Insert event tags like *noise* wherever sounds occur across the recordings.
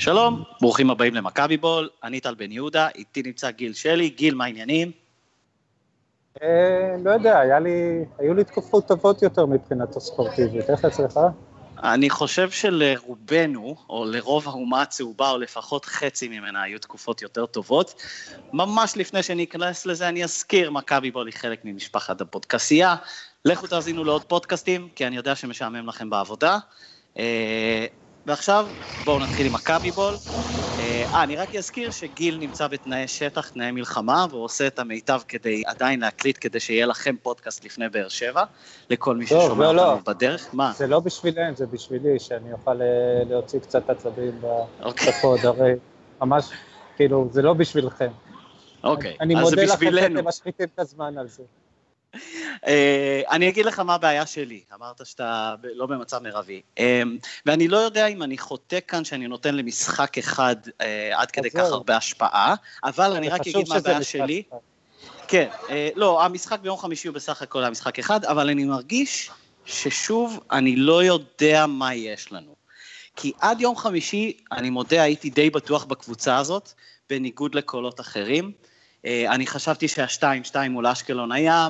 שלום, ברוכים הבאים למכבי בול, אני טל בן יהודה, איתי נמצא גיל שלי, גיל, מה העניינים? אה, לא יודע, לי, היו לי תקופות טובות יותר מבחינת הספורטיבית, איך אצלך? אני חושב שלרובנו, או לרוב האומה הצהובה, או לפחות חצי ממנה, היו תקופות יותר טובות. ממש לפני שניכנס לזה, אני אזכיר, מכבי בול היא חלק ממשפחת הפודקסייה. לכו תאזינו לעוד פודקאסטים, כי אני יודע שמשעמם לכם בעבודה. ועכשיו בואו נתחיל עם מכבי בול. אה, אני רק אזכיר שגיל נמצא בתנאי שטח, תנאי מלחמה, והוא עושה את המיטב כדי עדיין להקליט, כדי שיהיה לכם פודקאסט לפני באר שבע, לכל מי טוב, ששומע לא, אותנו לא. בדרך. מה? זה לא בשבילם, זה בשבילי, שאני אוכל אה, להוציא קצת עצבים אוקיי. בפוד, הרי ממש, כאילו, זה לא בשבילכם. אוקיי, אני אז זה מודה לכם בשבילנו. שאתם משחיתים את הזמן על זה. אה, אני אגיד לך מה הבעיה שלי, אמרת שאתה לא במצב מרבי. אה, ואני לא יודע אם אני חוטא כאן שאני נותן למשחק אחד אה, עד כדי כך. הרבה השפעה, אבל אני רק אגיד מה הבעיה שלי. כן, אה, לא, המשחק ביום חמישי הוא בסך הכל היה משחק אחד, אבל אני מרגיש ששוב, אני לא יודע מה יש לנו. כי עד יום חמישי, אני מודה, הייתי די בטוח בקבוצה הזאת, בניגוד לקולות אחרים. אה, אני חשבתי שהשתיים, שתיים מול אשקלון היה,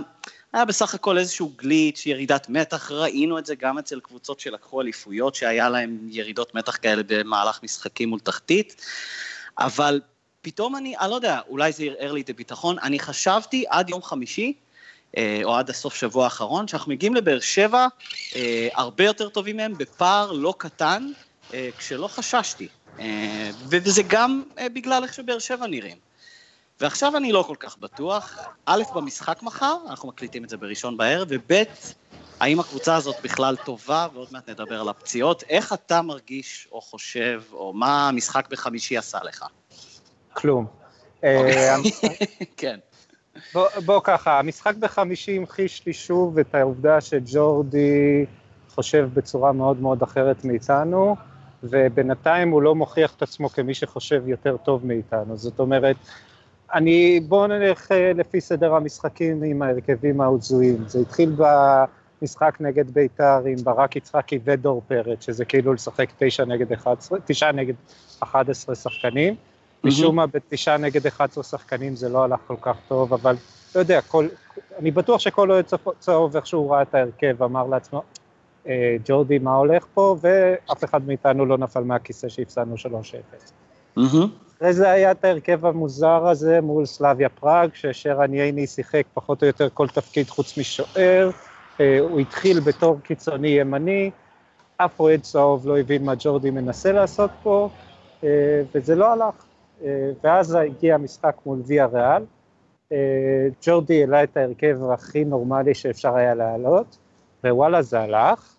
היה בסך הכל איזשהו גליץ', ירידת מתח, ראינו את זה גם אצל קבוצות שלקחו אליפויות, שהיה להם ירידות מתח כאלה במהלך משחקים מול תחתית, אבל פתאום אני, אני לא יודע, אולי זה ערער לי את הביטחון, אני חשבתי עד יום חמישי, אה, או עד הסוף שבוע האחרון, שאנחנו מגיעים לבאר שבע אה, הרבה יותר טובים מהם, בפער לא קטן, אה, כשלא חששתי. אה, וזה גם אה, בגלל איך שבאר שבע נראים. ועכשיו אני לא כל כך בטוח, א', במשחק מחר, אנחנו מקליטים את זה בראשון בערב, וב', האם הקבוצה הזאת בכלל טובה, ועוד מעט נדבר על הפציעות, איך אתה מרגיש או חושב, או מה המשחק בחמישי עשה לך? כלום. אה, *laughs* כן. בוא, בוא ככה, המשחק בחמישי המחיש לי שוב את העובדה שג'ורדי חושב בצורה מאוד מאוד אחרת מאיתנו, ובינתיים הוא לא מוכיח את עצמו כמי שחושב יותר טוב מאיתנו. זאת אומרת, אני, בואו נלך אה, לפי סדר המשחקים עם ההרכבים ההזויים. זה התחיל במשחק נגד ביתר עם ברק יצחקי ודור פרץ, שזה כאילו לשחק תשע נגד 11, תשעה נגד 11 שחקנים. משום מה בתשעה נגד 11 שחקנים זה לא הלך כל כך טוב, אבל לא יודע, כל, אני בטוח שכל אוהד צהוב איכשהו ראה את ההרכב אמר לעצמו, אה, ג'ורדי מה הולך פה, ואף אחד מאיתנו לא נפל מהכיסא שהפסדנו 3-0. אחרי זה היה את ההרכב המוזר הזה מול סלאביה פראג, ששרן ייני שיחק פחות או יותר כל תפקיד חוץ משוער, אה, הוא התחיל בתור קיצוני ימני, אף אוהד צהוב לא הבין מה ג'ורדי מנסה לעשות פה, אה, וזה לא הלך. אה, ואז הגיע המשחק מול ויה ריאל, ג'ורדי העלה את ההרכב הכי נורמלי שאפשר היה להעלות, ווואלה זה הלך,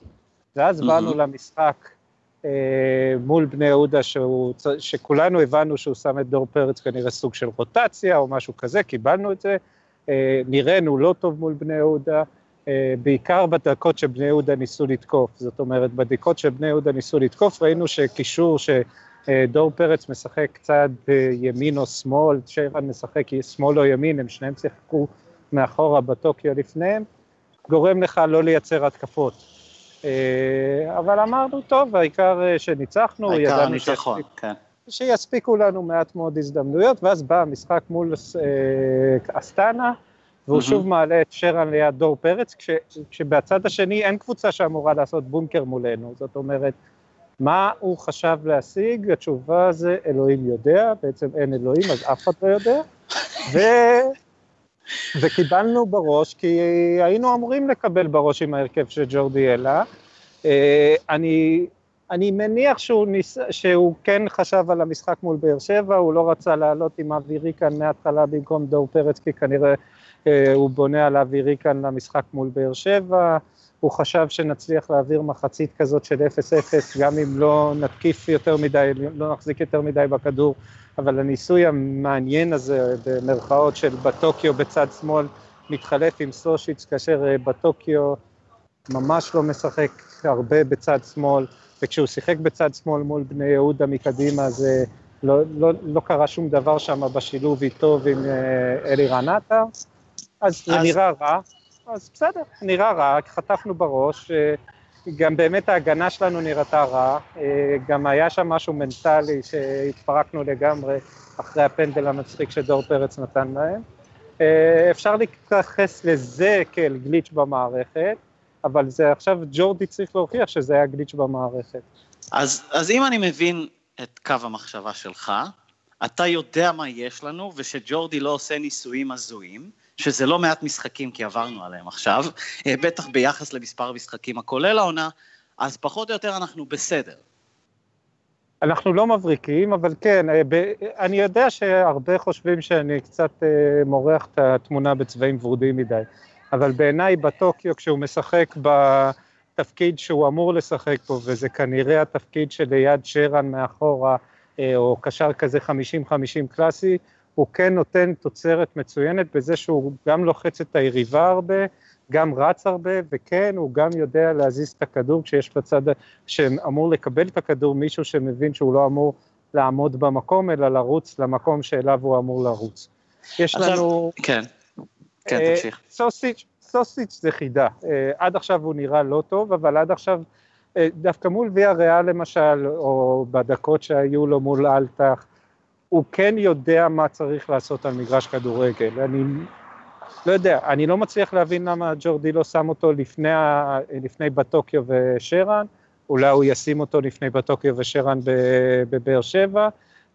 ואז Mhm. באנו למשחק מול בני יהודה, שהוא, שכולנו הבנו שהוא שם את דור פרץ כנראה סוג של רוטציה או משהו כזה, קיבלנו את זה, אה, נראינו לא טוב מול בני יהודה, אה, בעיקר בדקות שבני יהודה ניסו לתקוף, זאת אומרת בדקות שבני יהודה ניסו לתקוף ראינו שקישור שדור פרץ משחק קצת ימין או שמאל, שרן משחק שמאל או ימין, הם שניהם שיחקו מאחורה בטוקיו לפניהם, גורם לך לא לייצר התקפות. אה, אבל אמרנו, טוב, העיקר אה, שניצחנו, העיקר ידענו הניצחון, שיספיק- כן. שיספיקו לנו מעט מאוד הזדמנויות, ואז בא המשחק מול אה, אסטנה, והוא מהמם. שוב מעלה את שרן ליד דור פרץ, כש, כשבצד השני אין קבוצה שאמורה לעשות בונקר מולנו, זאת אומרת, מה הוא חשב להשיג? התשובה זה אלוהים יודע, בעצם אין אלוהים, אז אף אחד לא יודע, ו... וקיבלנו בראש, כי היינו אמורים לקבל בראש עם ההרכב שג'ורדי העלה. אה, אני, אני מניח שהוא, ניס, שהוא כן חשב על המשחק מול באר שבע, הוא לא רצה לעלות עם אבי ריקן מההתחלה במקום דור פרץ, כי כנראה אה, הוא בונה על אבי ריקן למשחק מול באר שבע, הוא חשב שנצליח להעביר מחצית כזאת של 0-0, גם אם לא נתקיף יותר מדי, לא נחזיק יותר מדי בכדור, אבל הניסוי המעניין הזה, במרכאות של בטוקיו בצד שמאל, מתחלף עם סושיץ, כאשר אה, בטוקיו ממש לא משחק הרבה בצד שמאל, וכשהוא שיחק בצד שמאל מול בני יהודה מקדימה, זה לא, לא, לא קרה שום דבר שם בשילוב איתו ועם אה, אלירן עטר, אז זה אז- נראה רע, אז בסדר, נראה רע, חטפנו בראש, אה, גם באמת ההגנה שלנו נראתה רע, גם היה שם משהו מנטלי שהתפרקנו לגמרי אחרי הפנדל המצחיק שדור פרץ נתן להם. אפשר להתייחס לזה כאל גליץ' במערכת, אבל זה עכשיו ג'ורדי צריך להוכיח שזה היה גליץ' במערכת. אז, אז אם אני מבין את קו המחשבה שלך, אתה יודע מה יש לנו, ושג'ורדי לא עושה ניסויים הזויים, שזה לא מעט משחקים כי עברנו עליהם עכשיו, אה, בטח ביחס למספר המשחקים הכולל העונה, אז פחות או יותר אנחנו בסדר. אנחנו לא מבריקים, אבל כן, אה, אני יודע שהרבה חושבים שאני קצת אה, מורח את התמונה בצבעים ורודים מדי, אבל בעיניי בטוקיו כשהוא משחק בתפקיד שהוא אמור לשחק פה, וזה כנראה התפקיד שליד שרן מאחורה, או קשר כזה 50-50 קלאסי, הוא כן נותן תוצרת מצוינת בזה שהוא גם לוחץ את היריבה הרבה, גם רץ הרבה, וכן, הוא גם יודע להזיז את הכדור כשיש בצד, שאמור לקבל את הכדור מישהו שמבין שהוא לא אמור לעמוד במקום, אלא לרוץ למקום שאליו הוא אמור לרוץ. יש לנו... כן, כן, אה, תמשיך. סוסיץ', סוסיץ' זה חידה. אה, עד עכשיו הוא נראה לא טוב, אבל עד עכשיו, אה, דווקא מול ויה ריאל למשל, או בדקות שהיו לו מול אלטח, הוא כן יודע מה צריך לעשות על מגרש כדורגל. אני לא יודע, אני לא מצליח להבין למה ג'ורדי לא שם אותו לפני, לפני בטוקיו ושרן, אולי הוא ישים אותו לפני בטוקיו ושרן בבאר שבע,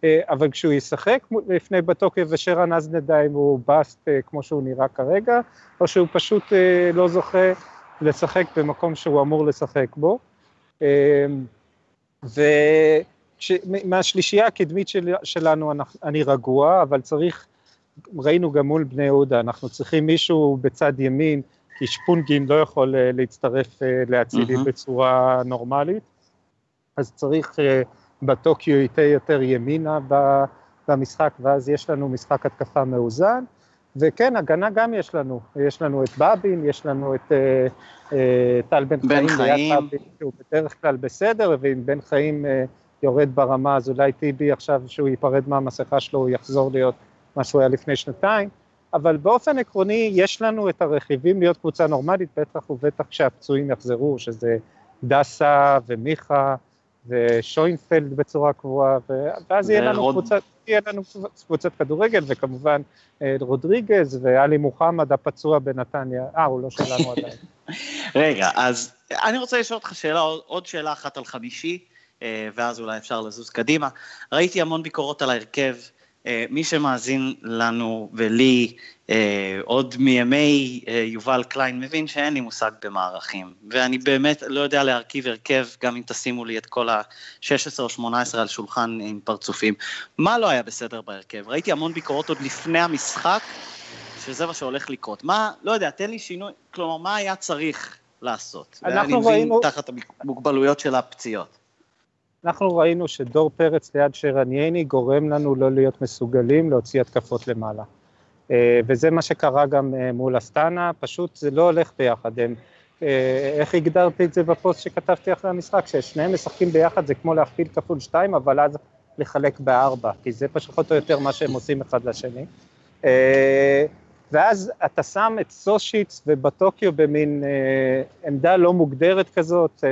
אה, אבל כשהוא ישחק לפני בטוקיו ושרן אז נדע אם הוא באסט אה, כמו שהוא נראה כרגע, או שהוא פשוט אה, לא זוכה לשחק במקום שהוא אמור לשחק בו. ו... ש... מהשלישייה הקדמית של... שלנו אני, אני רגוע, אבל צריך, ראינו גם מול בני יהודה, אנחנו צריכים מישהו בצד ימין, כי שפונגין לא יכול uh, להצטרף uh, לאצילי mm-hmm. בצורה נורמלית, אז צריך uh, בטוקיו יתה יותר ימינה במשחק, ואז יש לנו משחק התקפה מאוזן. וכן, הגנה גם יש לנו, יש לנו את באבין, יש לנו את uh, uh, טל בן, בן חיים, חיים. שהוא בדרך כלל בסדר, ועם בן חיים uh, יורד ברמה, אז אולי טיבי עכשיו שהוא ייפרד מהמסכה שלו, הוא יחזור להיות מה שהוא היה לפני שנתיים, אבל באופן עקרוני יש לנו את הרכיבים להיות קבוצה נורמלית, בטח ובטח כשהפצועים יחזרו, שזה דסה ומיכה ושוינפלד בצורה קבועה, ואז יהיה לנו, רוד... קבוצת, יהיה לנו קבוצת כדורגל, וכמובן אה, רודריגז ואלי מוחמד הפצוע בנתניה, אה, הוא לא שלנו עדיין. *laughs* רגע, אז אני רוצה לשאול אותך שאלה, עוד שאלה אחת על חמישי. אה, ואז אולי אפשר לזוז קדימה. ראיתי המון ביקורות על ההרכב. אה, מי שמאזין לנו ולי אה, עוד מימי יובל קליין מבין שאין לי מושג במערכים, ואני באמת לא יודע להרכיב הרכב גם אם תשימו לי את כל ה-16 או 18 על שולחן עם פרצופים. מה לא היה בסדר בהרכב? ראיתי המון ביקורות עוד לפני המשחק, שזה מה שהולך לקרות. מה, לא יודע, תן לי שינוי, כלומר, מה היה צריך לעשות? אנחנו ראינו... תחת המוגבלויות של הפציעות. אנחנו ראינו שדור פרץ ליד שרנייני גורם לנו לא להיות מסוגלים להוציא התקפות למעלה. אה, וזה מה שקרה גם אה, מול אסטנה, פשוט זה לא הולך ביחד. הם, אה, איך הגדרתי את זה בפוסט שכתבתי אחרי המשחק? כששניהם משחקים ביחד זה כמו להכפיל כפול שתיים, אבל אז לחלק בארבע, כי זה פשוט או יותר מה שהם עושים אחד לשני. ואז אתה שם את סושיץ ובטוקיו במין עמדה לא מוגדרת כזאת,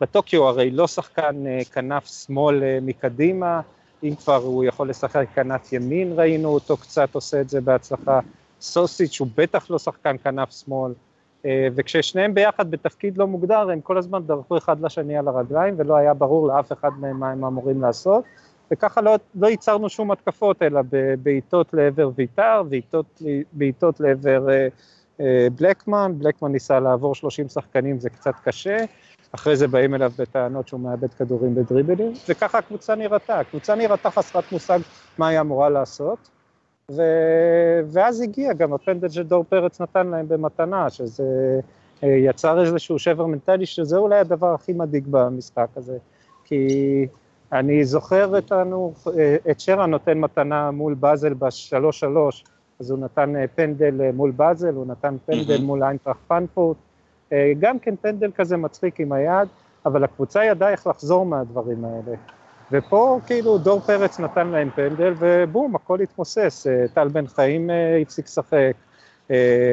בטוקיו הרי לא שחקן אה, כנף שמאל אה, מקדימה, אם כבר הוא יכול לשחק כנף ימין, ראינו אותו קצת עושה את זה בהצלחה. סוסיץ' הוא בטח לא שחקן כנף שמאל, אה, וכששניהם ביחד בתפקיד לא מוגדר, הם כל הזמן דרכו אחד לשני על הרגליים, ולא היה ברור לאף אחד מהם מה הם אמורים לעשות, וככה לא, לא ייצרנו שום התקפות, אלא בעיטות לעבר ויטר, בעיטות לעבר בלקמן, בלקמן ניסה לעבור 30 שחקנים, זה קצת קשה, אחרי זה באים אליו בטענות שהוא מאבד כדורים בדריבלים, וככה הקבוצה נראתה, הקבוצה נראתה חסרת מושג מה היא אמורה לעשות, ו... ואז הגיע גם הפנדל שדור פרץ נתן להם במתנה, שזה אה, יצר איזשהו שבר מנטלי, שזה אולי הדבר הכי מדאיג במשחק הזה, כי אני זוכר אותנו, אה, את שרה נותן מתנה מול באזל בשלוש שלוש, אז הוא נתן אה, פנדל מול באזל, הוא נתן פנדל mm-hmm. מול איינטראכט פנפורט, גם כן פנדל כזה מצחיק עם היד, אבל הקבוצה ידעה איך לחזור מהדברים האלה. ופה כאילו דור פרץ נתן להם פנדל ובום, הכל התמוסס, אה, טל בן חיים אה, הפסיק לשחק,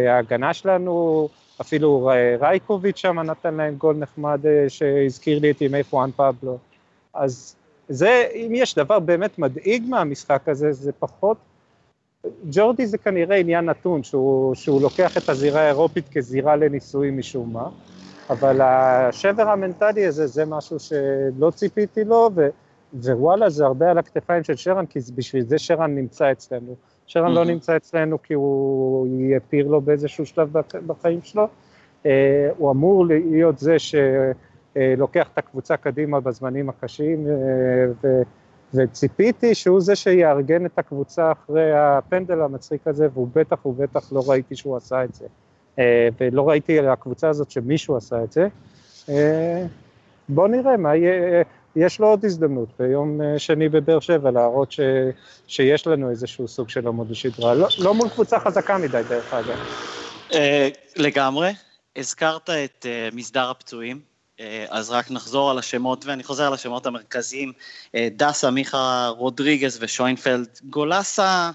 ההגנה שלנו, אפילו רייקוביץ' שם נתן להם גול נחמד שהזכיר לי את ימי פואן פבלו. אז זה, אם יש דבר באמת מדאיג מהמשחק הזה, זה פחות ג'ורדי זה כנראה עניין נתון, שהוא, שהוא לוקח את הזירה האירופית כזירה לניסויים משום מה, אבל השבר המנטלי הזה זה משהו שלא ציפיתי לו, ו, ווואלה זה הרבה על הכתפיים של שרן, כי בשביל זה שרן נמצא אצלנו. שרן mm-hmm. לא נמצא אצלנו כי הוא יפיר לו באיזשהו שלב בחיים שלו, אה, הוא אמור להיות זה שלוקח את הקבוצה קדימה בזמנים הקשים, אה, ו... וציפיתי שהוא זה שיארגן את הקבוצה אחרי הפנדל המצחיק הזה, והוא בטח ובטח לא ראיתי שהוא עשה את זה. אה, ולא ראיתי על הקבוצה הזאת שמישהו עשה את זה. אה, בוא נראה מה יהיה, יש לו עוד הזדמנות ביום אה, שני בבאר שבע להראות ש, שיש לנו איזשהו סוג של עמוד השדרה. לא, לא מול קבוצה חזקה מדי דרך אגב. לגמרי. הזכרת את מסדר הפצועים. אה, אז רק נחזור על השמות, ואני חוזר על השמות המרכזיים, אה, דסה, מיכה רודריגז ושוינפלד, גולסה,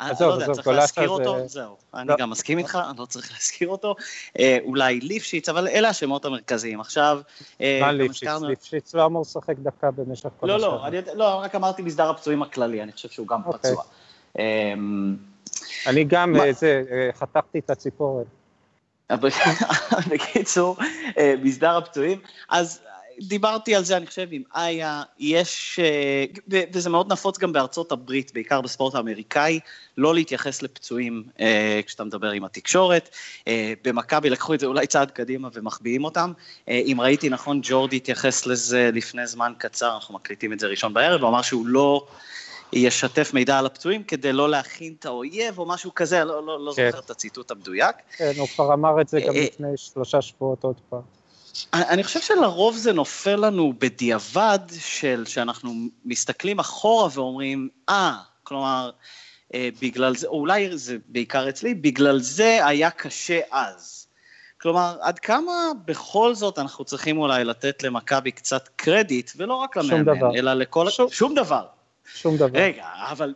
אני לא יודע, צריך להזכיר אותו, זהו, אני לא. גם מסכים איתך, אני לא צריך להזכיר אותו, אה, אולי ליפשיץ, אבל אלה השמות המרכזיים. עכשיו, מה ליפשיץ? ליפשיץ לא אמור לשחק דקה במשך כל השנה. לא, לא, לא, רק אמרתי מסדר הפצועים הכללי, אני חושב שהוא גם אוקיי. פצוע. אני גם, חתכתי את הציפורן. *laughs* בקיצור, אה, מסדר הפצועים. אז דיברתי על זה, אני חושב, עם איה, יש, אה, וזה מאוד נפוץ גם בארצות הברית, בעיקר בספורט האמריקאי, לא להתייחס לפצועים אה, כשאתה מדבר עם התקשורת. במכבי לקחו את זה אולי צעד קדימה ומחביאים אותם. אם ראיתי נכון, ג'ורדי התייחס לזה לפני זמן קצר, אנחנו מקליטים את זה ראשון בערב, הוא אמר שהוא לא... ישתף מידע על הפצועים כדי לא להכין את האויב או משהו כזה, לא, לא, לא כן. זוכר את הציטוט המדויק. כן, הוא כבר אמר את זה גם אה, לפני שלושה שבועות עוד פעם. אני חושב שלרוב זה נופל לנו בדיעבד של שאנחנו מסתכלים אחורה ואומרים, אה, ah, כלומר, אה, בגלל זה, או אולי זה בעיקר אצלי, בגלל זה היה קשה אז. כלומר, עד כמה בכל זאת אנחנו צריכים אולי לתת למכבי קצת קרדיט, ולא רק למאמן, אלא לכל... שום, שום דבר. שום דבר. רגע, אבל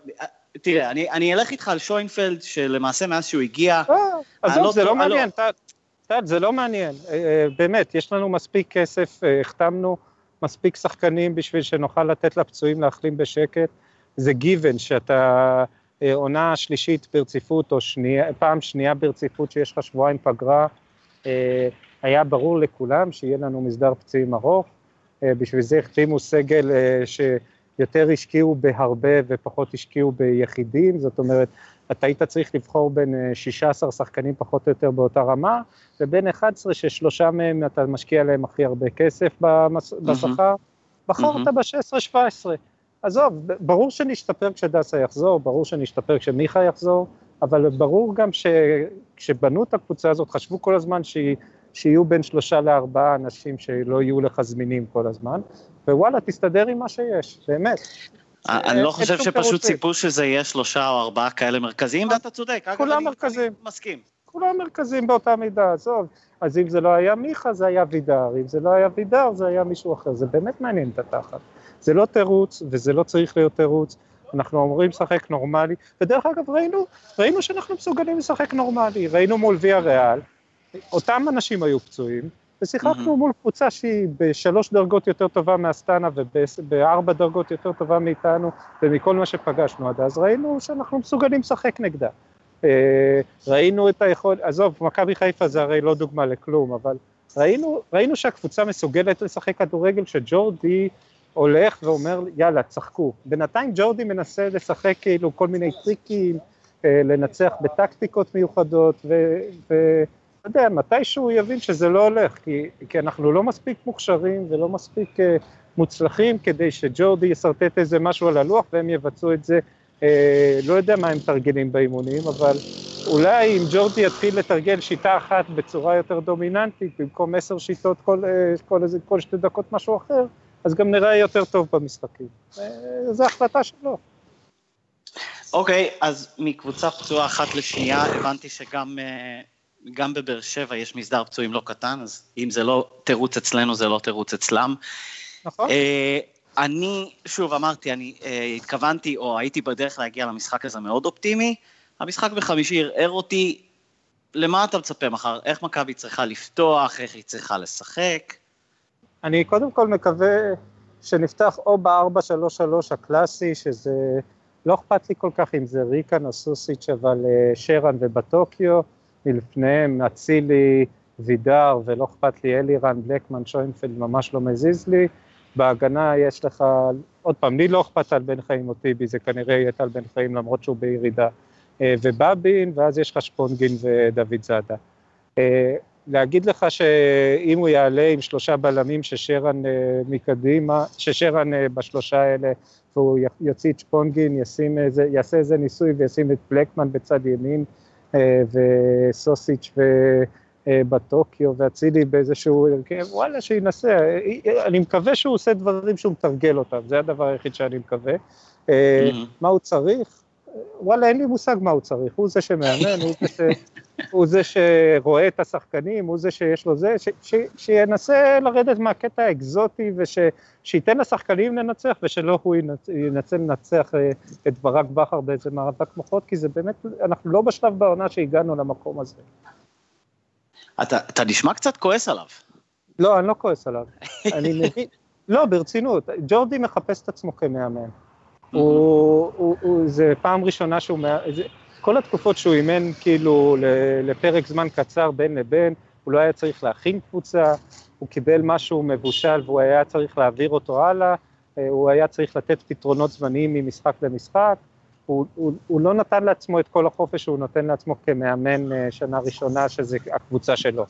תראה, אני, אני אלך איתך על שוינפלד, שלמעשה מאז שהוא הגיע... אה, עזוב, זה לא מעניין, טל, זה לא מעניין. אה, אה, באמת, יש לנו מספיק כסף, החתמנו מספיק שחקנים בשביל שנוכל לתת לפצועים להחלים בשקט. זה גיוון שאתה עונה שלישית ברציפות, או שנייה, פעם שנייה ברציפות שיש לך שבועיים פגרה. היה ברור לכולם שיהיה לנו מסדר פצועים ארוך. בשביל זה החתימו סגל ש... יותר השקיעו בהרבה ופחות השקיעו ביחידים, זאת אומרת, אתה היית צריך לבחור בין 16 אה, שחקנים פחות או יותר באותה רמה, ובין 11 ששלושה מהם אתה משקיע להם הכי הרבה כסף במס... mm-hmm. בשכר, בחרת mm-hmm. ב-16-17. עזוב, ברור שנשתפר כשדסה יחזור, ברור שנשתפר כשמיכה יחזור, אבל ברור גם שכשבנו את הקבוצה הזאת, חשבו כל הזמן שהיא, שיהיו בין שלושה לארבעה אנשים שלא יהיו לך זמינים כל הזמן, ווואלה, תסתדר עם מה שיש, באמת. אני לא חושב שפשוט ציפו שזה יהיה שלושה או ארבעה כאלה מרכזיים, ואתה צודק. כולם מרכזיים. מסכים. כולם מרכזיים באותה מידה, עזוב. אז אם זה לא היה מיכה, זה היה וידר, אם זה לא היה וידר, זה היה מישהו אחר. זה באמת מעניין את התחת. זה לא תירוץ, וזה לא צריך להיות תירוץ. אנחנו אמורים לשחק נורמלי, ודרך אגב ראינו, ראינו שאנחנו מסוגלים לשחק נורמלי, ראינו מול ויה ריאל, אותם אנשים היו פצועים, ושיחקנו mm-hmm. מול קבוצה שהיא בשלוש דרגות יותר טובה מאסטנה ובארבע דרגות יותר טובה מאיתנו ומכל מה שפגשנו עד אז, ראינו שאנחנו מסוגלים לשחק נגדה. אה, ראינו את היכולת, עזוב, מכבי חיפה זה הרי לא דוגמה לכלום, אבל ראינו, ראינו שהקבוצה מסוגלת לשחק כדורגל שג'ורדי הולך ואומר יאללה צחקו. בינתיים ג'ורדי מנסה לשחק כאילו כל מיני טריקים, אה, לנצח בטקטיקות מיוחדות ו... ו אתה יודע, מתישהו הוא יבין שזה לא הולך, כי, כי אנחנו לא מספיק מוכשרים ולא מספיק uh, מוצלחים כדי שג'ורדי ישרטט איזה משהו על הלוח והם יבצעו את זה, uh, לא יודע מה הם תרגלים באימונים, אבל אולי אם ג'ורדי יתחיל לתרגל שיטה אחת בצורה יותר דומיננטית, במקום עשר שיטות כל, uh, כל, איזה, כל שתי דקות משהו אחר, אז גם נראה יותר טוב במשחקים. Uh, זו החלטה שלו. אוקיי, okay, אז מקבוצה פצועה אחת לשנייה, הבנתי שגם... Uh... גם בבאר שבע יש מסדר פצועים לא קטן, אז אם זה לא תירוץ אצלנו, זה לא תירוץ אצלם. נכון. Uh, אני, שוב אמרתי, אני uh, התכוונתי, או הייתי בדרך להגיע למשחק הזה מאוד אופטימי. המשחק בחמישי ערער אותי, למה אתה מצפה מחר? איך מכבי צריכה לפתוח, איך היא צריכה לשחק? אני קודם כל מקווה שנפתח או ב-4-3-3 הקלאסי, שזה לא אכפת לי כל כך אם זה ריקן או סוסיץ', אבל uh, שרן ובטוקיו, מלפניהם אצילי, וידר, ולא אכפת לי אלירן, בלקמן, שוינפלד, ממש לא מזיז לי. בהגנה יש לך, עוד פעם, לי לא אכפת על בן חיים או טיבי, זה כנראה יהיה טל בן חיים למרות שהוא בירידה. Uh, ובבין, ואז יש לך שפונגין ודוד זאדה. Uh, להגיד לך שאם הוא יעלה עם שלושה בלמים ששרן מקדימה, ששרן בשלושה האלה והוא יוציא את שפונגין, יעשה איזה ניסוי וישים את בלקמן בצד ימין אה, וסוסיץ' ובטוקיו ואצילי באיזשהו הרכב, וואלה שינסה, אני מקווה שהוא עושה דברים שהוא מתרגל אותם, זה הדבר היחיד שאני מקווה. אה, mm-hmm. מה הוא צריך? וואלה, אין לי מושג מה הוא צריך, הוא זה שמאמן, הוא, זה ש, *laughs* הוא זה שרואה את השחקנים, הוא זה שיש לו זה, ש, ש, שינסה לרדת מהקטע האקזוטי ושייתן לשחקנים לנצח ושלא הוא ינסה לנצח אה, את ברק בכר באיזה מאבק מוחות, כי זה באמת, אנחנו לא בשלב בעונה שהגענו למקום הזה. אתה, אתה נשמע קצת כועס עליו. לא, אני לא כועס עליו. אני מבין, לא, ברצינות, ג'ורדי מחפש את עצמו כמאמן. הוא, הוא, הוא, זה פעם ראשונה שהוא, זה, כל התקופות שהוא אימן כאילו לפרק זמן קצר בין לבין, הוא לא היה צריך להכין קבוצה, הוא קיבל משהו מבושל והוא היה צריך להעביר אותו הלאה, אה, הוא היה צריך לתת פתרונות זמניים ממשחק למשחק, הוא, הוא, הוא לא נתן לעצמו את כל החופש שהוא נותן לעצמו כמאמן אה, שנה ראשונה, שזה הקבוצה שלו.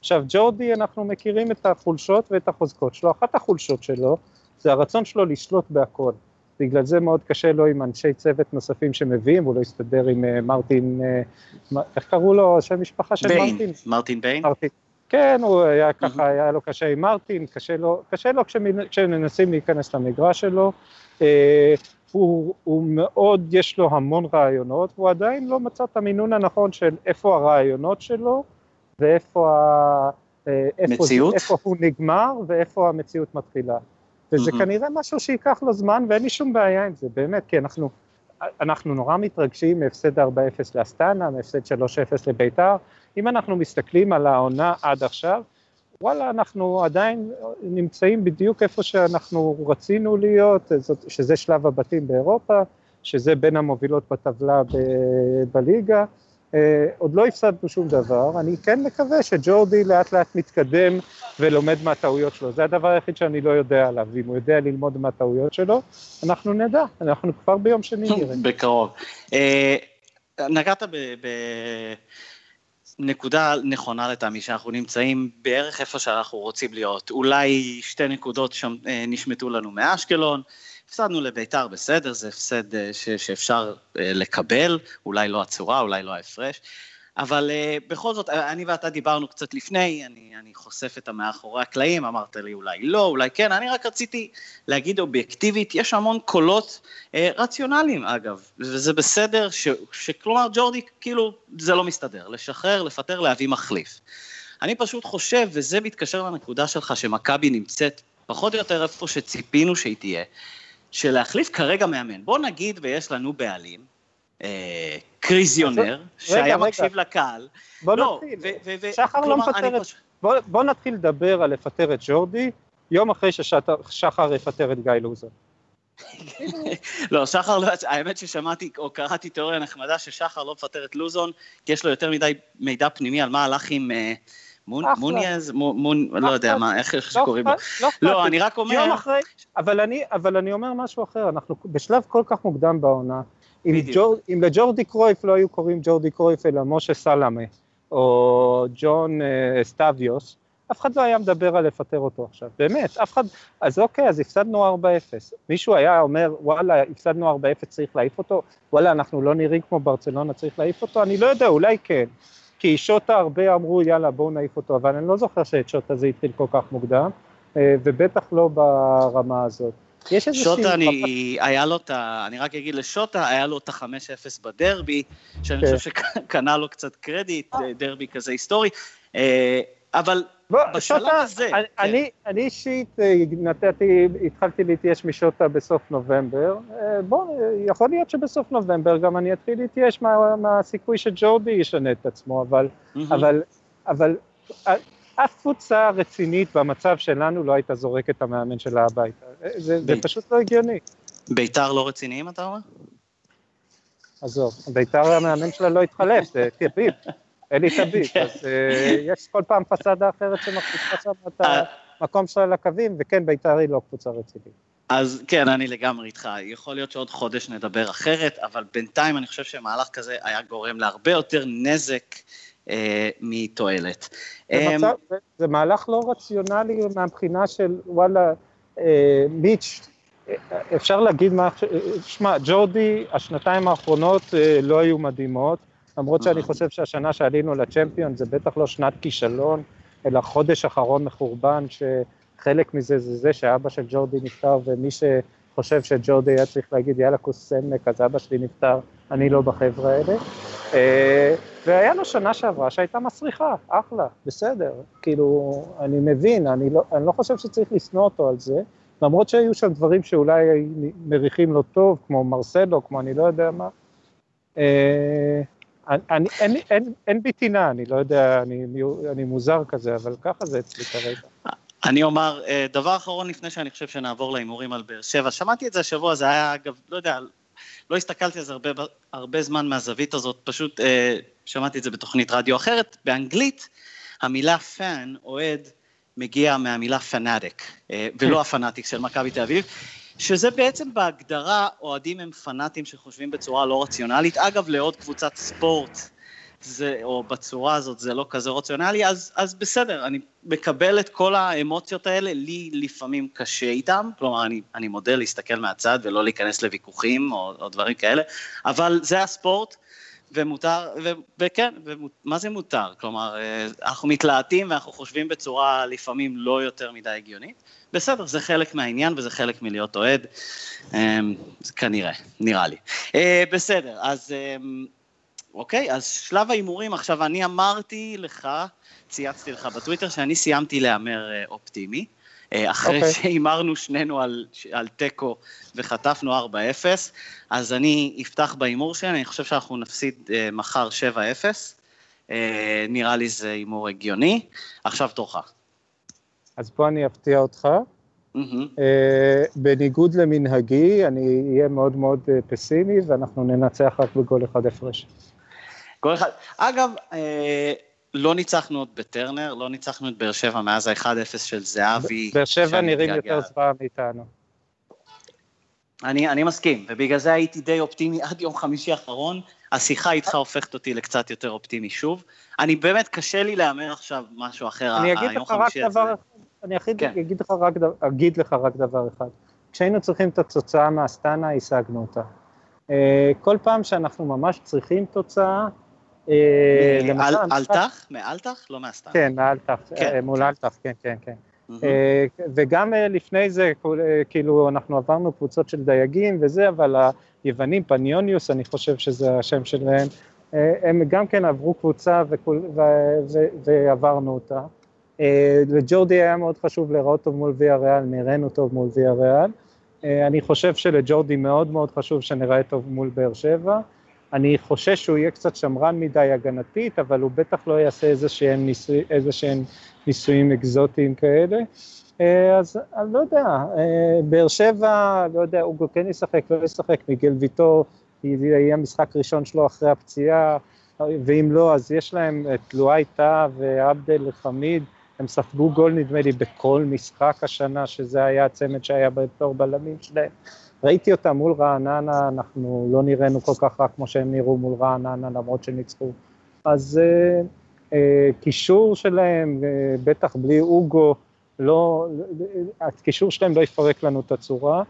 עכשיו, ג'ורדי, אנחנו מכירים את החולשות ואת החוזקות שלו, אחת החולשות שלו זה הרצון שלו לשלוט בהכל. בגלל זה מאוד קשה לו עם אנשי צוות נוספים שמביאים, הוא לא הסתדר עם uh, מרטין, uh, איך קראו לו, שם משפחה של ביין, מרטין? מרטין ביין? מרטין. כן, הוא היה ככה, היה לו קשה עם מרטין, קשה לו, קשה לו כשמנסים להיכנס למגרש שלו. Uh, הוא, הוא מאוד, יש לו המון רעיונות, והוא עדיין לא מצא את המינון הנכון של איפה הרעיונות שלו, ואיפה ה... איפה, איפה הוא נגמר ואיפה המציאות מתחילה. וזה mm-hmm. כנראה משהו שייקח לו זמן ואין לי שום בעיה עם זה, באמת, כי אנחנו, אנחנו נורא מתרגשים מהפסד 4-0 לאסטנה, מהפסד 3-0 לביתר, אם אנחנו מסתכלים על העונה עד עכשיו, וואלה, אנחנו עדיין נמצאים בדיוק איפה שאנחנו רצינו להיות, שזה שלב הבתים באירופה, שזה בין המובילות בטבלה ב- בליגה, עוד לא הפסדנו שום דבר, אני כן מקווה שג'ורדי לאט לאט מתקדם ולומד מהטעויות שלו, זה הדבר היחיד שאני לא יודע עליו, אם הוא יודע ללמוד מהטעויות שלו, אנחנו נדע, אנחנו כבר ביום שני *laughs* נראה. בקרוב. אה, נגעת בנקודה נכונה לטעמי, שאנחנו נמצאים בערך איפה שאנחנו רוצים להיות, אולי שתי נקודות שם אה, נשמטו לנו מאשקלון, הפסדנו לביתר, בסדר, זה הפסד אה, ש, שאפשר אה, לקבל, אולי לא הצורה, אולי לא ההפרש, אבל uh, בכל זאת, אני ואתה דיברנו קצת לפני, אני, אני חושף את המאחורי הקלעים, אמרת לי אולי לא, אולי כן, אני רק רציתי להגיד אובייקטיבית, יש המון קולות uh, רציונליים אגב, וזה בסדר, ש, שכלומר ג'ורדי, כאילו, זה לא מסתדר, לשחרר, לפטר, להביא מחליף. אני פשוט חושב, וזה מתקשר לנקודה שלך, שמכבי נמצאת פחות או יותר איפה שציפינו שהיא תהיה, שלהחליף כרגע מאמן. בוא נגיד ויש לנו בעלים, אה, קריזיונר, שהיה מקשיב לקהל. בוא לא, נתחיל, שחר לא מפטר את... בוא, בוא נתחיל לדבר על לפטר את ג'ורדי, יום אחרי ששחר יפטר את גיא לוזון. *laughs* לא, שחר לא, האמת ששמעתי או קראתי תיאוריה נחמדה ששחר לא מפטר את לוזון, כי יש לו יותר מדי מידע פנימי על מה הלך עם אה, מוניאז, לא יודע מה, איך לא שקוראים לו. לא, לא אני רק אומר... אבל אני אומר משהו אחר, אנחנו בשלב כל כך מוקדם בעונה, אם לג'ורדי קרויף לא היו קוראים ג'ורדי קרויף אלא משה סלאמה, או ג'ון אה, סטביוס, אף אחד לא היה מדבר על לפטר אותו עכשיו, באמת, אף אחד, אז אוקיי, אז הפסדנו 4-0. מישהו היה אומר, וואלה, הפסדנו 4-0, צריך להעיף אותו, וואלה, אנחנו לא נראים כמו ברצלונה, צריך להעיף אותו, אני לא יודע, אולי כן. כי שוטה הרבה אמרו יאללה בואו נעיף אותו, אבל אני לא זוכר שאת שוטה זה התחיל כל כך מוקדם, אה, ובטח לא ברמה הזאת. יש איזה שוטה, אני, היה לו את ה... אני רק אגיד לשוטה, היה לו את ה-5-0 בדרבי, שאני כן. חושב שקנה לו קצת קרדיט, אה. דרבי כזה היסטורי, אה, אבל בשלב הזה. אני, כן. אני, אני אישית אה, נתתי, התחלתי להתייאש משוטה בסוף נובמבר. אה, בוא, יכול להיות שבסוף נובמבר גם אני אתחיל להתייאש מה, מהסיכוי שג'ורדי ישנה את עצמו, אבל, מהמם. אבל, אבל אה, אף קבוצה רצינית במצב שלנו לא הייתה זורקת את המאמן שלה הביתה. זה, זה פשוט לא הגיוני. ביתר לא רציניים, אתה אומר? עזוב, ביתר המאמן שלה לא התחלף, זה טביב, אלי טביב, כן. אז אה, יש כל פעם פסאדה אחרת שמחליפה שם את אה. המקום שלה לקווים, וכן, ביתר היא לא קבוצה רצינית. אז כן, אני לגמרי איתך. יכול להיות שעוד חודש נדבר אחרת, אבל בינתיים אני חושב שמהלך כזה היה גורם להרבה יותר נזק אה, מתועלת. זה, אה, מצב, זה, זה מהלך לא רציונלי מהבחינה של וואלה, אה, מיץ', אה, אפשר להגיד מה, שמע, ג'ורדי, השנתיים האחרונות אה, לא היו מדהימות, למרות שאני חושב שהשנה שעלינו לצ'מפיון זה בטח לא שנת כישלון, אלא חודש אחרון מחורבן, שחלק מזה זה זה שאבא של ג'ורדי נפטר, ומי שחושב שג'ורדי היה צריך להגיד יאללה כוס סמק, אז אבא שלי נפטר, אני לא בחבר'ה האלה. אה, והיה לו שנה שעברה שהייתה מסריחה, אחלה, בסדר. כאילו, אני מבין, אני לא, אני לא חושב שצריך לשנוא אותו על זה, למרות שהיו שם דברים שאולי מריחים לו טוב, כמו מרסלו, כמו אני לא יודע מה. אני, אין, אין, אין בי טינה, אני לא יודע, אני, אני מוזר כזה, אבל ככה זה אצלי כרגע. אני אומר, אה, דבר אחרון לפני שאני חושב שנעבור להימורים על באר שבע, שמעתי את זה השבוע, זה היה אגב, לא יודע, לא הסתכלתי על זה הרבה, הרבה זמן מהזווית הזאת, פשוט אה, שמעתי את זה בתוכנית רדיו אחרת, באנגלית המילה fan, אוהד, מגיע מהמילה fanatic, אה, ולא הפנאטיק של מכבי תל אביב, שזה בעצם בהגדרה, אוהדים הם פנאטים שחושבים בצורה לא רציונלית, אגב לאהוד קבוצת ספורט. זה, או בצורה הזאת זה לא כזה רציונלי, אז, אז בסדר, אני מקבל את כל האמוציות האלה, לי לפעמים קשה איתם, כלומר, אני, אני מודה להסתכל מהצד ולא להיכנס לוויכוחים או, או דברים כאלה, אבל זה הספורט, ומותר, ו, וכן, ומה זה מותר? כלומר, אה, אנחנו מתלהטים ואנחנו חושבים בצורה לפעמים לא יותר מדי הגיונית, בסדר, זה חלק מהעניין וזה חלק מלהיות אוהד, זה כנראה, נראה לי. אה, בסדר, אז... אה, אוקיי, אז שלב ההימורים, עכשיו אני אמרתי לך, צייצתי לך בטוויטר שאני סיימתי להמר אה, אופטימי, אחרי אוקיי. שהימרנו שנינו על, על תיקו וחטפנו 4-0, אז אני אפתח בהימור שלי, אני חושב שאנחנו נפסיד אה, מחר 7-0, אה, נראה לי זה הימור הגיוני, עכשיו תורך. אז פה אני אפתיע אותך. מהמם. אה, בניגוד למנהגי, אני אהיה מאוד מאוד אה, פסימי, ואנחנו ננצח רק בגול אחד הפרש. גול אחד. אגב, אה, לא ניצחנו עוד בטרנר, לא ניצחנו את באר שבע מאז ה-1-0 של זהבי. באר שבע נראים. יותר זוועה מאיתנו. אני, אני מסכים, ובגלל זה הייתי די אופטימי *laughs* עד יום חמישי האחרון. השיחה איתך הופכת אותי לקצת יותר אופטימי שוב. אני באמת, קשה לי להמר עכשיו משהו אחר, אני אגיד היום לך רק חמישי הזה. דבר אחד, אני אגיד, כן. אגיד, לך רק, אגיד לך רק דבר אחד. כשהיינו צריכים את התוצאה מהסטנה, השגנו אותה. אה, כל פעם שאנחנו ממש צריכים תוצאה, אה, המשחק- אלטח? מאלטח? לא מהסתם. כן, מאלתח, כן, אה, מול כן. אלתח, כן, כן, כן. אה, וגם לפני זה, כאילו, אנחנו עברנו קבוצות של דייגים וזה, אבל היוונים, פניוניוס, אני חושב שזה השם שלהם, הם גם כן עברו קבוצה וכול- ו- ו- ועברנו אותה. לג'ורדי היה מאוד חשוב להיראות טוב מול ויה ריאל, נראינו טוב מול ויה ריאל. אני חושב שלג'ורדי מאוד מאוד חשוב שנראה טוב מול באר שבע. אני חושש שהוא יהיה קצת שמרן מדי הגנתית, אבל הוא בטח לא יעשה איזה שהם, ניסוי, איזה שהם ניסויים אקזוטיים כאלה. אה, אז אני לא יודע, אה, באר שבע, לא יודע, אוגו כן ישחק, לא ישחק, מיגל ויטור, יהיה משחק ראשון שלו אחרי הפציעה, ואם לא, אז יש להם את לואי טאה ועבדל חמיד, הם ספגו גול נדמה לי בכל משחק השנה, שזה היה הצמד שהיה בתור בלמים שלהם. ראיתי אותם מול רעננה, אנחנו לא נראינו כל כך רע כמו שהם נראו מול רעננה, למרות שניצחו. אז אה, אה, קישור שלהם, אה, בטח בלי אוגו, לא, הקישור שלהם לא יפרק לנו את הצורה.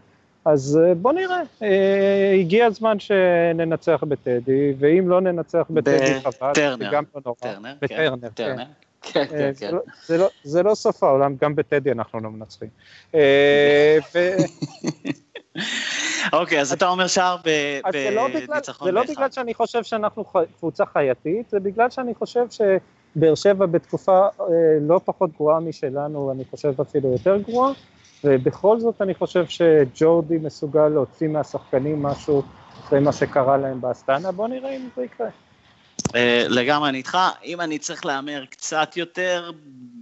אז אה, בוא נראה, אה, הגיע הזמן שננצח בטדי, ואם לא ננצח בטדי חבל, זה. גם לא נורא. טרנר, כן, בטרנר, כן. טרנר. כן, כן, אה, כן. לא- זה לא- זה לא סוף העולם, גם בטדי אנחנו לא מנצחים. *laughs* אוקיי, אז אתה אומר שער לא בניצחון זה לא. בגלל שאני חושב שאנחנו קבוצה חייתית, זה בגלל שאני חושב באר שבע בתקופה אה, לא פחות גרועה משלנו, אני חושב אפילו יותר גרועה, ובכל זאת אני חושב שג'ורדי מסוגל להוציא מהשחקנים משהו אחרי מה שקרה להם באסטנה, בוא נראה אם זה יקרה. אה, לגמרי, אני איתך. אם אני צריך להמר קצת יותר,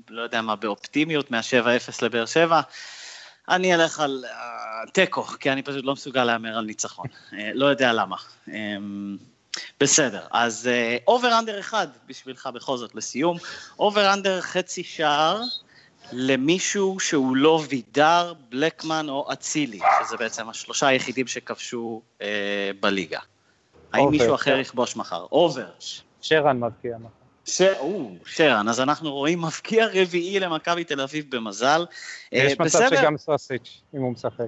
לא יודע מה, באופטימיות מה-7-0 לבאר שבע, אני אלך על אה, תיקו, כי אני פשוט לא מסוגל להמר על ניצחון. אה, לא יודע למה. אמ, בסדר, אז over under אחד בשבילך בכל זאת לסיום. over under חצי שער למישהו שהוא לא וידר, בלקמן או אצילי, שזה בעצם השלושה היחידים שכבשו אה, בליגה. האם מישהו אחר יכבוש מחר? over. שרן מבקיע מחר. ש... או, שרן, אז אנחנו רואים מבקיע רביעי למכבי תל אביב במזל. יש אה, מצב שגם סוסיץ', אם הוא משחק.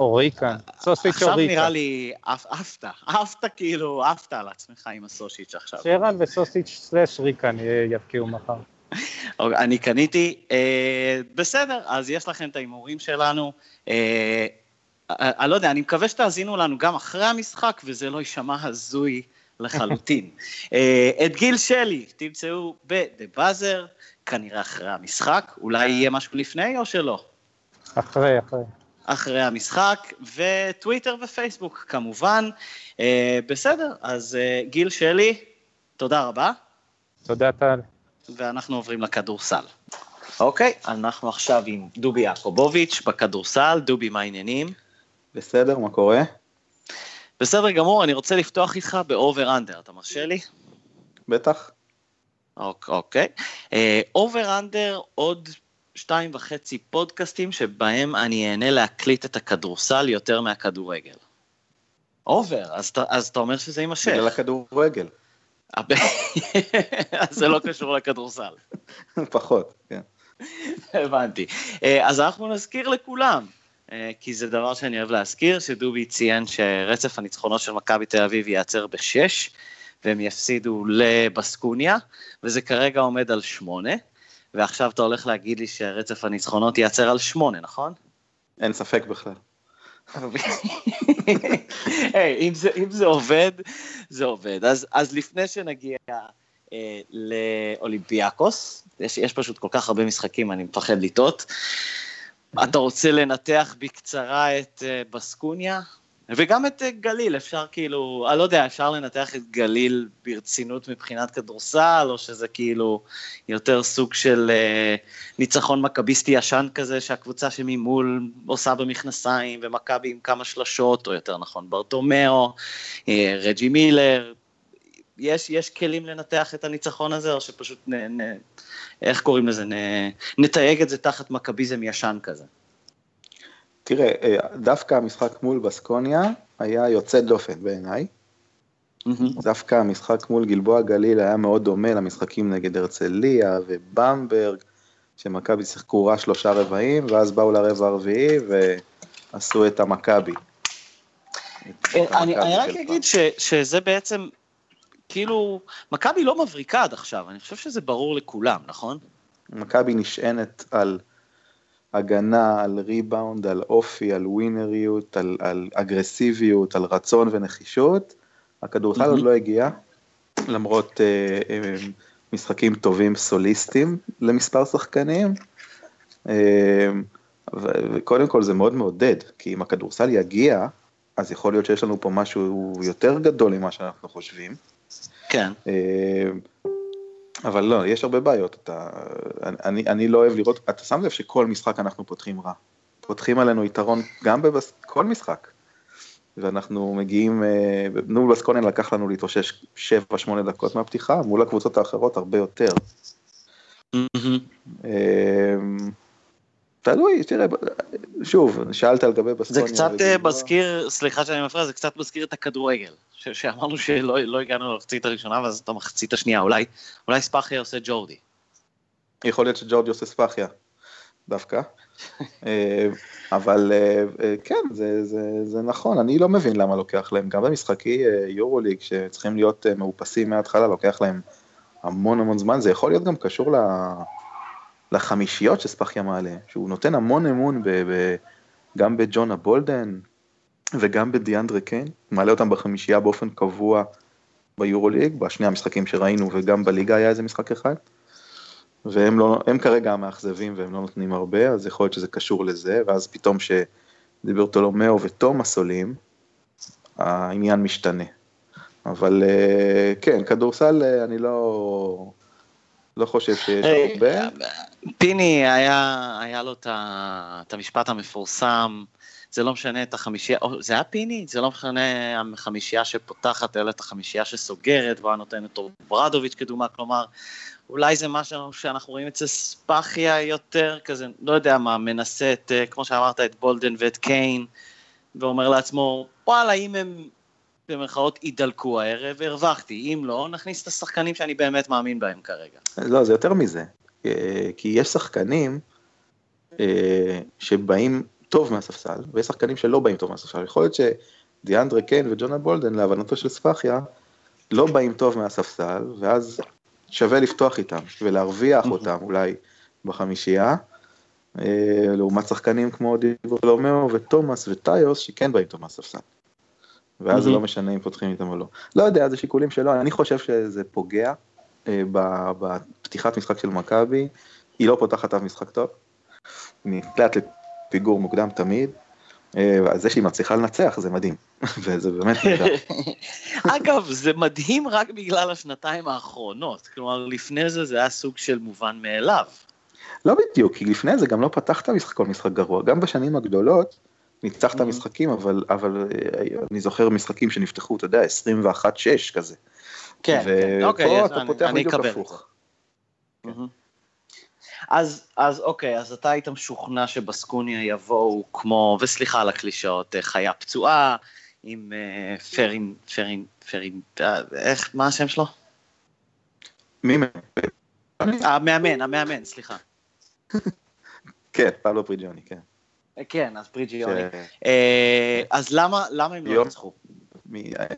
או ריקן, סוסיץ' או עכשיו ריקן. נראה לי, עפת, עפת כאילו, עפת על עצמך עם הסושיץ' עכשיו. שרן וסוסיץ' slash ריקן יבקיעו מחר. *laughs* אוקיי, אני קניתי, אה, בסדר, אז יש לכם את ההימורים שלנו. אה, אני לא יודע, אני מקווה שתאזינו לנו גם אחרי המשחק, וזה לא יישמע הזוי לחלוטין. *laughs* אה, את גיל שלי תמצאו ב-The Buzzer, כנראה אחרי המשחק, אולי יהיה משהו לפני או שלא? אחרי, אחרי. אחרי המשחק, וטוויטר ופייסבוק כמובן. אה, בסדר, אז אה, גיל שלי, תודה רבה. תודה טל. ואנחנו עוברים לכדורסל. אוקיי, אנחנו עכשיו עם דובי יעקובוביץ' בכדורסל. דובי, מה העניינים? בסדר, מה קורה? בסדר גמור, אני רוצה לפתוח איתך ב over under, אתה מרשה לי? בטח. אוקיי. over under עוד שתיים וחצי פודקאסטים שבהם אני אהנה להקליט את הכדורסל יותר מהכדורגל. over, אז, אז אתה אומר שזה יימשך. בגלל הכדורגל. *laughs* אז זה לא קשור לכדורסל. *laughs* פחות, כן. הבנתי. אז אנחנו נזכיר לכולם, כי זה דבר שאני אוהב להזכיר, שדובי ציין שרצף הניצחונות של מכבי תל אביב ייעצר בשש, והם יפסידו לבסקוניה, וזה כרגע עומד על שמונה, ועכשיו אתה הולך להגיד לי שרצף הניצחונות ייעצר על שמונה, נכון? אין ספק בכלל. *laughs* hey, אם, זה, אם זה עובד, זה עובד. אז, אז לפני שנגיע אה, לאולימפיאקוס, יש, יש פשוט כל כך הרבה משחקים, אני מפחד לטעות. אתה רוצה לנתח בקצרה את אה, בסקוניה? וגם את אה, גליל, אפשר כאילו, אני לא יודע, אפשר לנתח את גליל ברצינות מבחינת כדורסל, או שזה כאילו יותר סוג של אה, ניצחון מכביסטי ישן כזה, שהקבוצה שממול עושה במכנסיים, ומכבי עם כמה שלשות, או יותר נכון, ברטומיאו, אה, רג'י מילר, יש, יש כלים לנתח את הניצחון הזה, או שפשוט, נ, נ, איך קוראים לזה, נ, נתייג את זה תחת מכביזם ישן כזה? תראה, דווקא המשחק מול בסקוניה היה יוצא דופן בעיניי. Mm-hmm. דווקא המשחק מול גלבוע גליל היה מאוד דומה למשחקים נגד הרצליה ובמברג, שמכבי שיחקו רע שלושה רבעים, ואז באו לרבע הרביעי ועשו את המכבי. אני רק אגיד שזה בעצם, כאילו, מכבי לא מבריקה עד עכשיו, אני חושב שזה ברור לכולם, נכון? מכבי נשענת על הגנה, על ריבאונד, על אופי, על ווינריות, על, על אגרסיביות, על רצון ונחישות. הכדורסל mm-hmm. עוד לא הגיע, למרות uh, uh, משחקים טובים סוליסטים למספר שחקנים. Uh, וקודם כל זה מאוד מעודד, כי אם הכדורסל יגיע, אז יכול להיות שיש לנו פה משהו יותר גדול ממה שאנחנו חושבים. כן. אבל לא, יש הרבה בעיות, אתה, אני, אני לא אוהב לראות, אתה שם לב שכל משחק אנחנו פותחים רע. פותחים עלינו יתרון גם בכל משחק. ואנחנו מגיעים, נו בסקונן לקח לנו להתאושש 7-8 דקות מהפתיחה, מול הקבוצות האחרות הרבה יותר. תלוי, תראה, שוב, שאלת על גבי בסקוניה. זה קצת מזכיר, סליחה שאני מפריע, זה קצת מזכיר את הכדורגל. שאמרנו שלא לא הגענו למחצית הראשונה, ואז את המחצית השנייה, אולי, אולי ספאחיה עושה ג'ורדי. יכול להיות שג'ורדי עושה ספאחיה, דווקא. *laughs* אבל כן, זה, זה, זה נכון, אני לא מבין למה לוקח להם, גם במשחקי יורוליג, שצריכים להיות מאופסים מההתחלה, לוקח להם המון המון זמן, זה יכול להיות גם קשור ל... לחמישיות שספאחיה מעלה, שהוא נותן המון אמון ב, ב, גם בג'ונה בולדן וגם בדיאנדרה קיין, מעלה אותם בחמישייה באופן קבוע ביורוליג, בשני המשחקים שראינו וגם בליגה היה איזה משחק אחד. והם לא, הם כרגע המאכזבים והם לא נותנים הרבה, אז יכול להיות שזה קשור לזה, ואז פתאום שדיברטולומיאו ותומאס עולים, העניין משתנה. אבל אה, כן, כדורסל אה, אני לא, לא חושב שיש הרבה. פיני היה, היה לו את המשפט המפורסם, זה לא משנה את החמישייה, זה היה פיני? זה לא משנה החמישייה שפותחת, אלא את החמישייה שסוגרת, והוא נותן את ברדוביץ' כדוגמה, כלומר, אולי זה משהו שאנחנו רואים אצל ספאחיה יותר, כזה, לא יודע מה, מנסה את, אה, כמו שאמרת, את בולדן ואת קיין, ואומר לעצמו, וואלה, אם הם במרכאות יידלקו הערב, הרווחתי, אם לא, נכניס את השחקנים שאני באמת מאמין בהם כרגע. לא, זה יותר מזה, אה, כי יש שחקנים אה, שבאים טוב מהספסל, ויש שחקנים שלא באים טוב מהספסל. יכול להיות שדיאנדרה קיין וג'ונה בולדן, להבנתו של ספאחיה, לא באים טוב מהספסל, ואז שווה לפתוח איתם ולהרוויח אותם אולי בחמישייה, אה, לעומת שחקנים כמו דיבולומאו ותומאס וטיוס שכן באים טוב מהספסל. ואז זה לא משנה אם פותחים איתם או לא. לא יודע, זה שיקולים שלו, אני חושב שזה פוגע אה, בפתיחת משחק של מכבי, היא לא פותחת אף משחק טוב, נקלט לפיגור מוקדם תמיד, אה, זה שהיא מצליחה לנצח זה מדהים, *laughs* וזה באמת נהדר. *laughs* אגב, זה מדהים רק בגלל השנתיים האחרונות, כלומר לפני זה זה היה סוג של מובן מאליו. לא בדיוק, כי לפני זה גם לא פתחת משחק כל משחק גרוע, גם בשנים הגדולות ניצחת mm-hmm. משחקים, אבל, אבל אה, אני זוכר משחקים שנפתחו, אתה יודע, 21-6 כזה. כן, כן, אוקיי, ופה אתה פותח בדיוק הפוך. כן. אז, אז אוקיי, אז אתה היית משוכנע שבסקוניה יבואו כמו, וסליחה על הקלישאות, אה, חיה פצועה, עם אה, פרין, פרין, פרין, איך, מה השם שלו? מי? המאמן, המאמן, סליחה. *laughs* כן, פאבלו פריג'וני, כן. כן, אז פריג'יוני. אז למה, למה הם לא ניצחו?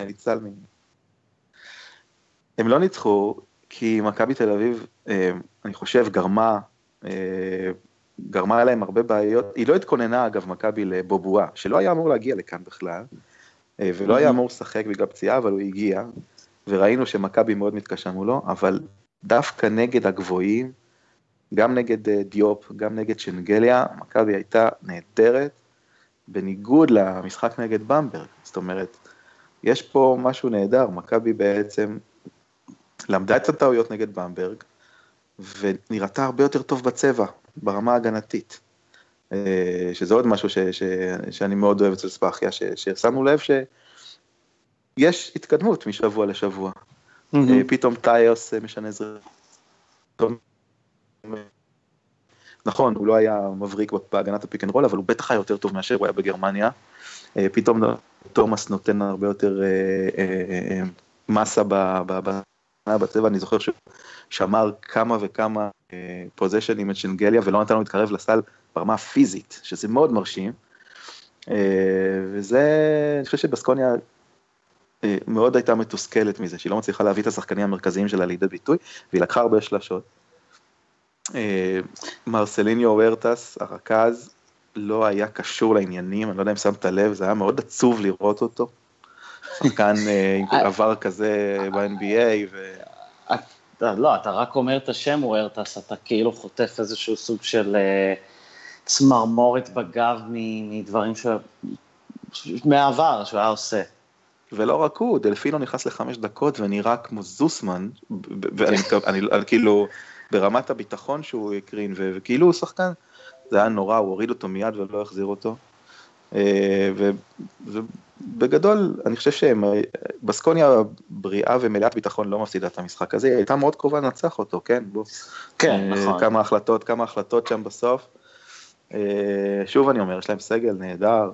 ניצל מ... הם לא ניצחו כי מכבי תל אביב, אני חושב, גרמה אה, גרמה להם הרבה בעיות, היא לא התכוננה אגב מכבי לבובואה, שלא היה אמור להגיע לכאן בכלל, אה, ולא היה אמור לשחק בגלל פציעה, אבל הוא הגיע, וראינו שמכבי מאוד מתקשה מולו, אבל דווקא נגד הגבוהים, גם נגד אה, דיופ, גם נגד שנגליה, מכבי הייתה נהדרת, בניגוד למשחק נגד במברג, זאת אומרת, יש פה משהו נהדר, מכבי בעצם למדה את הטעויות נגד במברג, ונראתה הרבה יותר טוב בצבע, ברמה ההגנתית. אה, שזה עוד משהו ש, ש, שאני מאוד אוהב אצל ספאחיה, ששמנו לב שיש התקדמות משבוע לשבוע. אממ. פתאום טייוס אה, משנה זרימה. נכון, הוא לא היה מבריק בהגנת ה pick and roll, אבל הוא בטח היה יותר טוב מאשר הוא היה בגרמניה. פתאום תומאס נותן הרבה יותר מסה בצבע, אני זוכר שהוא שמר כמה וכמה פוזיישנים את שינגליה ולא נתן לו להתקרב לסל ברמה הפיזית, שזה מאוד מרשים. אה, וזה, אני חושב שבסקוניה אה, מאוד הייתה מתוסכלת מזה, שהיא לא מצליחה להביא את השחקנים המרכזיים שלה לידי ביטוי, והיא לקחה הרבה שלשות. אה, מרסליניו אורטס, הרכז, לא היה קשור לעניינים, אני לא יודע אם שמת לב, זה היה מאוד עצוב לראות אותו. שחקן עם עבר כזה ב-NBA. ו... לא, אתה רק אומר את השם וורטס, אתה כאילו חוטף איזשהו סוג של אה, צמרמורת בגב מדברים ש... מהעבר שהוא היה עושה. ולא רק הוא, דלפינו נכנס לחמש דקות ונראה כמו זוסמן, ואני כאילו, ברמת הביטחון שהוא הקרין, וכאילו הוא שחקן, זה היה נורא, הוא הוריד אותו מיד ולא החזיר אותו. אה, ובגדול, אני חושב שבסקוניה בריאה ומלאת ביטחון לא מפסידה את המשחק הזה, היא הייתה מאוד קרובה לנצח אותו, כן? בוא. כן, אה, נכון. כמה החלטות, כמה החלטות שם בסוף. אה, שוב אני אומר, יש להם סגל נהדר,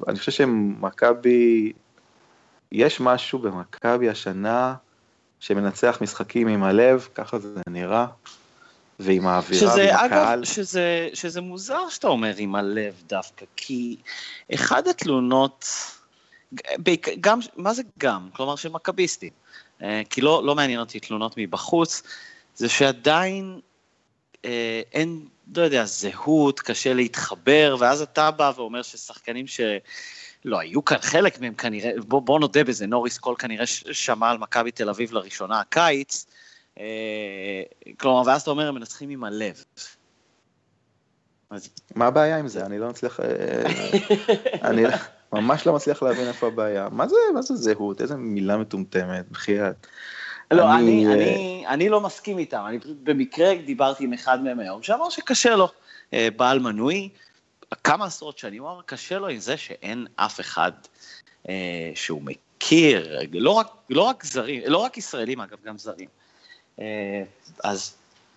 ואני חושב שמכבי, יש משהו במכבי השנה שמנצח משחקים עם הלב, ככה זה נראה. ועם האווירה ועם הקהל. אגב, שזה, שזה מוזר שאתה אומר עם הלב דווקא, כי אחד התלונות, גם, מה זה גם? כלומר של מכביסטים, אה, כי לא, לא מעניין אותי תלונות מבחוץ, זה שעדיין אה, אין, לא יודע, זהות, קשה להתחבר, ואז אתה בא ואומר ששחקנים ש... לא, היו כאן חלק מהם כנראה, בוא, בוא נודה בזה, נוריס קול כנראה שמע על מכבי תל אביב לראשונה הקיץ, אה, כלומר, ואז אתה אומר, הם מנצחים עם הלב. מה הבעיה עם זה? אני לא מצליח... אה, *laughs* אני ממש לא מצליח להבין איפה הבעיה. מה זה, מה זה זהות? איזה מילה מטומטמת, בחייאת. לא, אני, אני, אני, אני לא מסכים איתם, אני פשוט במקרה דיברתי עם אחד מהם היום, שאמר שקשה לו, אה, בעל מנוי, כמה עשרות שנים, הוא אמר, קשה לו עם זה שאין אף אחד אה, שהוא מכיר, לא רק, לא רק זרים, לא רק ישראלים אגב, גם זרים. אה, אז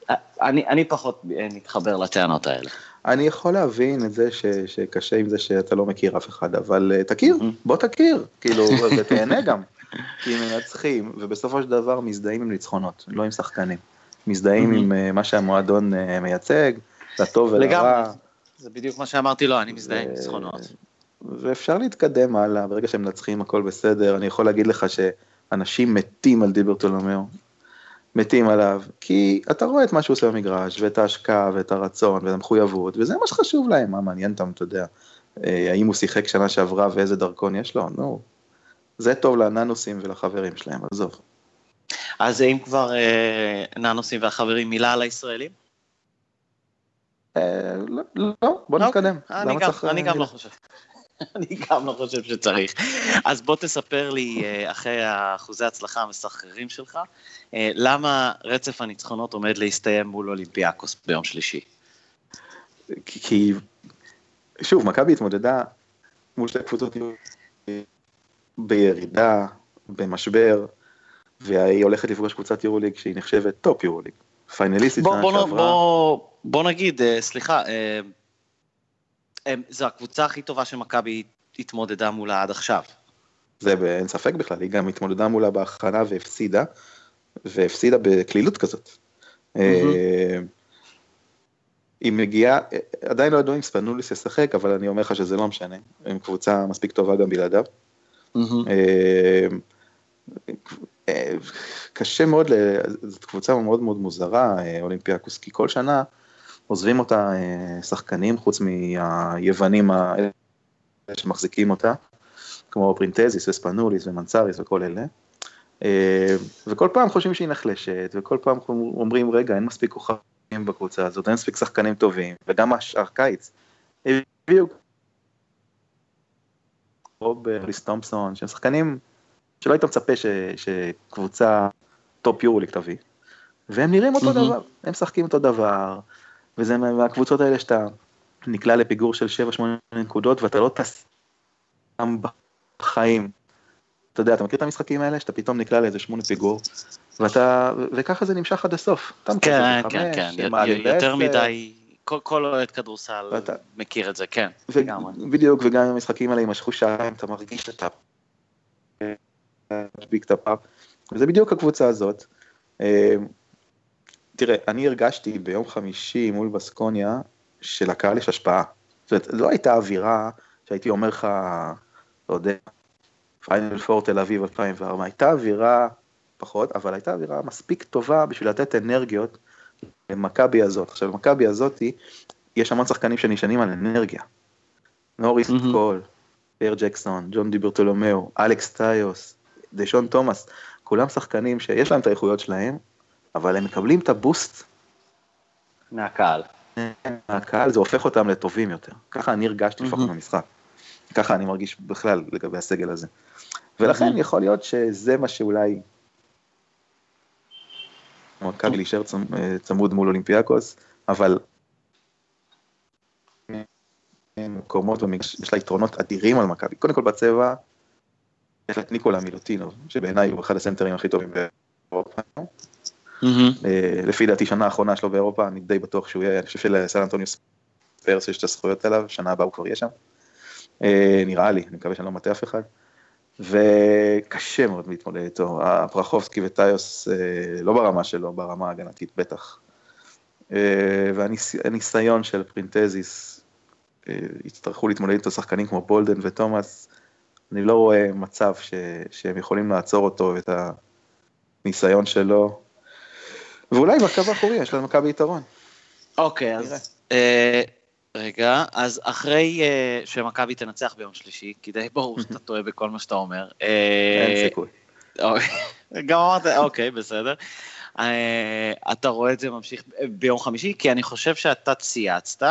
אה, אני, אני פחות מתחבר לטענות האלה. אני יכול להבין את זה ש, שקשה עם זה שאתה לא מכיר אף אחד, אבל uh, תכיר, בוא תכיר, כאילו, ותהנה גם. כי מנצחים, ובסופו של דבר מזדהים עם ניצחונות, לא עם שחקנים. מזדהים עם מה שהמועדון מייצג, לטוב ולרע. לגמרי, זה בדיוק מה שאמרתי לו, אני מזדהה עם ניצחונות. ואפשר להתקדם הלאה, ברגע שהם מנצחים הכל בסדר, אני יכול להגיד לך שאנשים מתים על דיברטולומיאו, מתים עליו, כי אתה רואה את מה שהוא עושה במגרש, ואת ההשקעה, ואת הרצון, ואת המחויבות, וזה מה שחשוב להם, מה מעניין אותם, אתה יודע, אה, האם הוא שיחק שנה שעברה ואיזה דרכון יש לו, נו, זה טוב לננוסים ולחברים שלהם, עזוב. אז אם כבר אה, ננוסים והחברים, מילה על הישראלים? אה, לא, לא, בוא אוקיי, נתקדם. אני גם לא חושב. *laughs* אני גם לא חושב שצריך. אז בוא תספר לי, אה, אחרי אחוזי ההצלחה המסחררים שלך, אה, למה רצף הניצחונות עומד להסתיים מול אולימפיאקוס ביום שלישי? כי, שוב, מכבי התמודדה מול שתי קבוצות בירידה, במשבר, והיא הולכת לפגוש קבוצת יורוליג שהיא נחשבת top יורוליג. פיינליסטית שנה שעברה. בוא, בוא נגיד, אה, סליחה, זו הקבוצה הכי טובה שמכבי התמודדה מולה עד עכשיו. זה אין ספק בכלל, היא גם התמודדה מולה בהכנה והפסידה, והפסידה בקלילות כזאת. אה, היא מגיעה, עדיין לא ידעו אם ספנוליס ישחק, אבל אני אומר לך שזה לא משנה, הם קבוצה מספיק טובה גם בלעדיו. אה, אה, קשה מאוד, זאת קבוצה מאוד מאוד מוזרה, אולימפיאקוס, כי כל שנה עוזבים אותה אה, שחקנים, חוץ מהיוונים שמחזיקים אותה, כמו פרינטזיס וספנוליס ומנצריס וכל אלה. אה, וכל פעם חושבים שהיא נחלשת, וכל פעם אומרים, רגע, אין מספיק כוכבים בקבוצה הזאת, אין מספיק שחקנים טובים, וגם השאר קיץ. הביאו רוברטס, הוליס תומפסון, שהם שחקנים שלא היית מצפה ש, שקבוצה top יורוליג תביא, והם נראים אותו דבר, הם משחקים אותו דבר, וזה מהקבוצות האלה שאתה נקלע לפיגור של 7-8 נקודות ואתה לא טס בחיים. אתה יודע, אתה מכיר את המשחקים האלה שאתה פתאום נקלע לאיזה 8 פיגור, ואתה, וככה זה נמשך עד הסוף. כן, כן, כן, יותר מדי, כל אוהד כדורסל מכיר את זה, כן, לגמרי. בדיוק, וגם אם המשחקים האלה יימשכו שעתיים, אתה מרגיש שאתה... וזה בדיוק הקבוצה הזאת. אה, תראה, אני הרגשתי ביום חמישי מול בסקוניה שלקהל יש השפעה. זאת אומרת, לא הייתה אווירה שהייתי אומר לך, לא יודע, פיינל פור תל אביב 2004, הייתה אווירה פחות, אבל הייתה אווירה מספיק טובה בשביל לתת אנרגיות למכבי הזאת. עכשיו, למכבי הזאתי, יש המון שחקנים שנשענים על אנרגיה. נוריס אממ. קול, פר ג'קסון, ג'ון דיברטולומיאו, אלכס טיוס, דשון תומאס, כולם שחקנים שיש להם את האיכויות שלהם, אבל הם מקבלים את הבוסט. מהקהל. מהקהל זה הופך אותם לטובים יותר. ככה אני הרגשתי לפחות במשחק. ככה אני מרגיש בכלל לגבי הסגל הזה. ולכן יכול להיות שזה מה שאולי... מכבי להישאר צמוד מול אולימפיאקוס, אבל מקומות במגרש, יש לה יתרונות אדירים על מכבי. קודם כל בצבע, יש לה את ניקולה מילוטינוב, שבעיניי הוא אחד הסנטרים הכי טובים באירופה. אה, לפי דעתי שנה האחרונה שלו באירופה, אני די בטוח שהוא יהיה, אני חושב שלסן אנטוניו ספרס יש את הזכויות אליו, שנה הבאה הוא כבר יהיה שם. אה, נראה לי, אני מקווה שאני לא מטעה אף אחד. וקשה מאוד להתמודד איתו, הפרחובסקי וטיוס אה, לא ברמה שלו, ברמה ההגנתית בטח. והניסיון של פרינטזיס, יצטרכו להתמודד איתו שחקנים כמו בולדן ותומאס, אני לא רואה מצב ש, שהם יכולים לעצור אותו ואת הניסיון שלו. ואולי בקו האחורי יש למכבי יתרון. אוקיי, אז אה, רגע, אז אחרי uh, שמכבי תנצח ביום שלישי, כי די ברור שאתה *laughs* טועה בכל מה שאתה אומר. Uh, אין סיכוי. גם אמרת, אוקיי, בסדר. Uh, אתה רואה את זה ממשיך ביום חמישי, כי אני חושב שאתה צייצת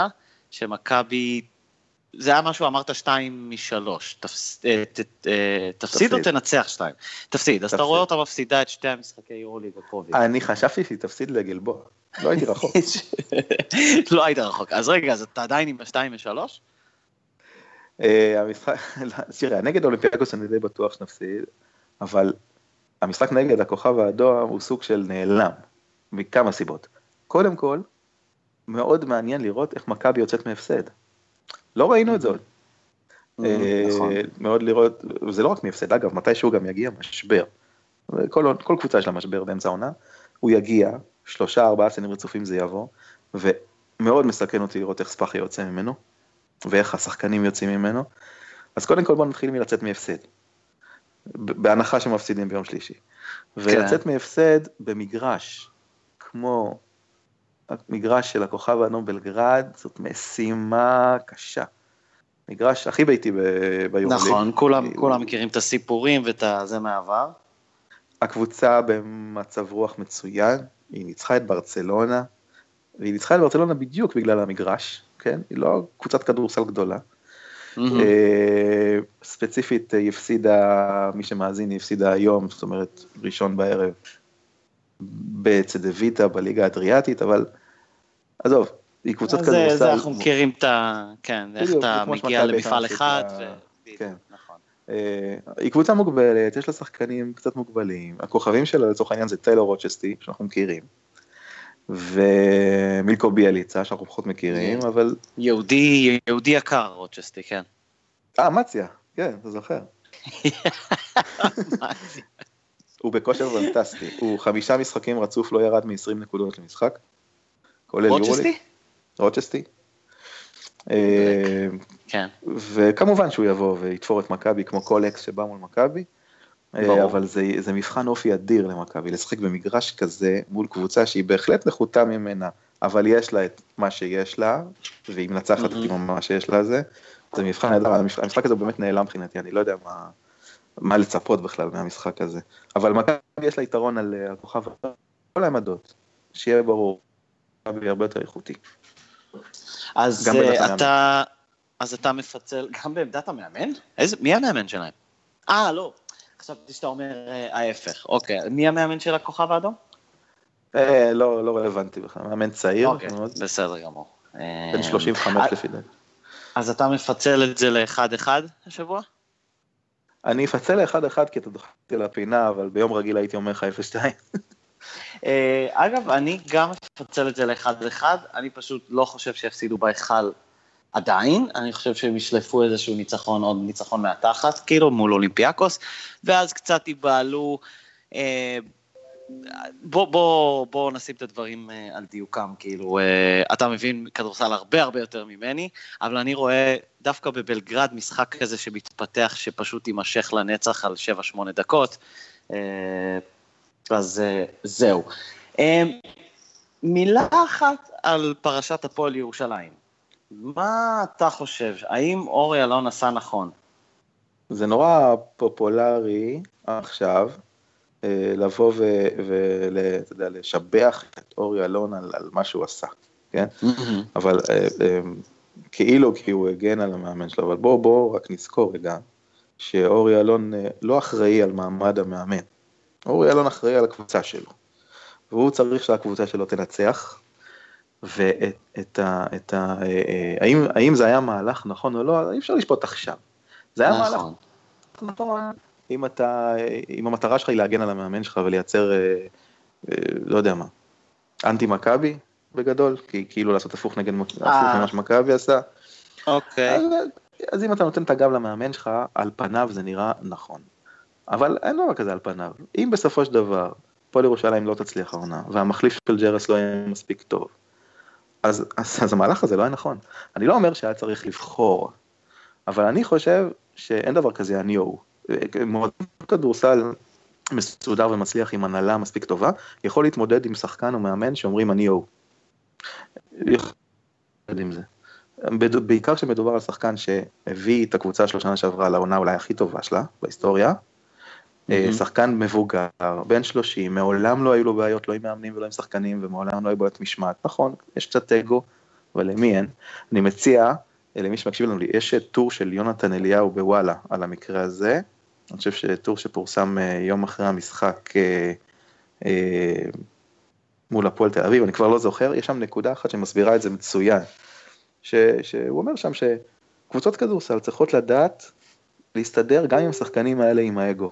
שמכבי, זה היה משהו, אמרת שתיים משלוש, תפס, uh, ת, uh, תפסיד או תנצח שתיים? תפסיד, אז אתה רואה אותה מפסידה את שתי המשחקי יורוליג הקרובים. אני חשבתי שהיא תפסיד לגלבוע. לא הייתי רחוק. *laughs* לא היית רחוק. אז רגע, אז אתה עדיין עם השתיים ושלוש? המשחק, *laughs* תראה, נגד אולימפיאקוס אני די בטוח שנפסיד, אבל המשחק נגד הכוכב האדום הוא סוג של נעלם, מכמה סיבות. קודם כל, מאוד מעניין לראות איך מכבי יוצאת מהפסד. לא ראינו את זה עוד. נכון. מאוד לראות, זה לא רק מהפסד, אגב, מתישהו גם יגיע משבר. כל, כל קבוצה יש לה משבר באמצע העונה, הוא יגיע, שלושה ארבעה סנים רצופים זה יבוא, ומאוד מסכן אותי לראות איך ספאחי יוצא ממנו, ואיך השחקנים יוצאים ממנו. אז קודם כל בוא נתחיל מלצאת מהפסד, בהנחה שמפסידים ביום שלישי. ולצאת מהפסד במגרש, כמו המגרש של הכוכב האדום בלגרד, זאת משימה קשה. מגרש הכי ביתי ביורליג. נכון, כולם, כולם מכירים את הסיפורים ואת זה מהעבר. הקבוצה במצב רוח מצוין, היא ניצחה את ברצלונה, והיא ניצחה את ברצלונה בדיוק בגלל המגרש, כן? היא לא קבוצת כדורסל גדולה. Mm-hmm. ספציפית היא הפסידה, מי שמאזין, היא הפסידה היום, זאת אומרת ראשון בערב, בצדוויטה בליגה האדריאטית, אבל עזוב, היא קבוצת כדורסל. זה אנחנו מכירים את ה... כן, איך אתה מגיע למפעל אחד. כן. אה, היא קבוצה מוגבלת, יש לה שחקנים קצת מוגבלים, הכוכבים שלה לצורך העניין זה טיילור רוצ'סטי, שאנחנו מכירים, ומילקו ביאליצה, שאנחנו פחות מכירים, אבל... יהודי, יהודי יקר רוצ'סטי, כן. אה, מציה, כן, אתה זוכר. *laughs* הוא בכושר פנטסטי, הוא חמישה משחקים רצוף לא ירד מ-20 נקודות למשחק. רוצ'סטי? רוצ'סטי. כן. וכמובן שהוא יבוא ויתפור את מכבי כמו כל אקס שבא מול מכבי, אבל זה, זה מבחן אופי אדיר למכבי, לשחק במגרש כזה מול קבוצה שהיא בהחלט נחותה ממנה, אבל יש לה את מה שיש לה, והיא מנצחת עם מה שיש לה זה, זה מבחן נהדר, המשחק הזה באמת נעלם מבחינתי, אני לא יודע מה, מה לצפות בכלל מהמשחק הזה, אבל מכבי יש לה יתרון על הכוכב, כל העמדות, שיהיה ברור, מכבי הרבה יותר איכותי. אז uh, אתה, אז אתה מפצל, גם בעמדת המאמן? איזה, מי המאמן שלהם? אה, לא, חשבתי שאתה אומר uh, ההפך. אוקיי, מי המאמן של הכוכב האדום? אה, לא, לא רלוונטי בכלל, מאמן צעיר. אוקיי. בסדר גמור. בן 35 לפי דעתי. אז אתה מפצל את זה לאחד-אחד השבוע? אני אפצל לאחד-אחד כי אתה דוחקתי לפינה, אבל ביום רגיל הייתי אומר לך 0-2. *laughs* אגב, אני גם מפצל את זה לאחד-אחד, אני פשוט לא חושב שיפסידו בהיכל עדיין, אני חושב שהם ישלפו איזשהו ניצחון, עוד ניצחון מהתחת, כאילו, מול אולימפיאקוס, ואז קצת ייבהלו. אה, בוא, בוא, בוא נשים את הדברים אה, על דיוקם, כאילו, אה, אתה מבין כדורסל הרבה הרבה יותר ממני, אבל אני רואה דווקא בבלגרד משחק כזה שמתפתח, שפשוט יימשך לנצח על 7-8 דקות. אז זהו. מילה אחת על פרשת הפועל ירושלים. מה אתה חושב? האם אורי אלון עשה נכון? זה נורא פופולרי עכשיו לבוא ולשבח את אורי אלון על, על מה שהוא עשה, כן? אבל כאילו כי הוא הגן על המאמן שלו, אבל בואו בוא רק נזכור רגע שאורי אלון לא אחראי על מעמד המאמן. אורי אלון אחראי על הקבוצה שלו, והוא צריך שהקבוצה שלו תנצח, ואת ה... את ה האם, האם זה היה מהלך נכון או לא, אי אפשר לשפוט עכשיו. זה היה מהלך נכון. אם אתה, אם המטרה שלך היא להגן על המאמן שלך ולייצר, לא יודע מה, אנטי מכבי בגדול, כי כאילו לעשות הפוך נגד מה שמכבי עשה. אוקיי. אז, אז אם אתה נותן את הגב למאמן שלך, על פניו זה נראה נכון. אבל אין דבר כזה על פניו. אם בסופו של דבר פועל ירושלים לא תצליח העונה, והמחליף של ג'רס לא יהיה מספיק טוב, אז, אז, אז המהלך הזה לא היה נכון. אני לא אומר שהיה צריך לבחור, אבל אני חושב שאין דבר כזה אני או. מועדון כדורסל מסודר ומצליח עם הנהלה מספיק טובה, יכול להתמודד עם שחקן או מאמן שאומרים אני או. עם זה. בעיקר כשמדובר על שחקן שהביא את הקבוצה שלו שנה שעברה לעונה אולי הכי טובה שלה בהיסטוריה. Mm-hmm. שחקן מבוגר, בן 30, מעולם לא היו לו בעיות לא עם מאמנים ולא עם שחקנים ומעולם לא היו בעיות משמעת. נכון, יש קצת אגו, אבל למי אין? אני מציע, למי שמקשיב לנו, יש טור של יונתן אליהו בוואלה על המקרה הזה. אני חושב שטור שפורסם יום אחרי המשחק מול הפועל תל אביב, אני כבר לא זוכר, יש שם נקודה אחת שמסבירה את זה מצוין. ש, שהוא אומר שם שקבוצות כדורסל צריכות לדעת להסתדר גם עם השחקנים האלה עם האגו.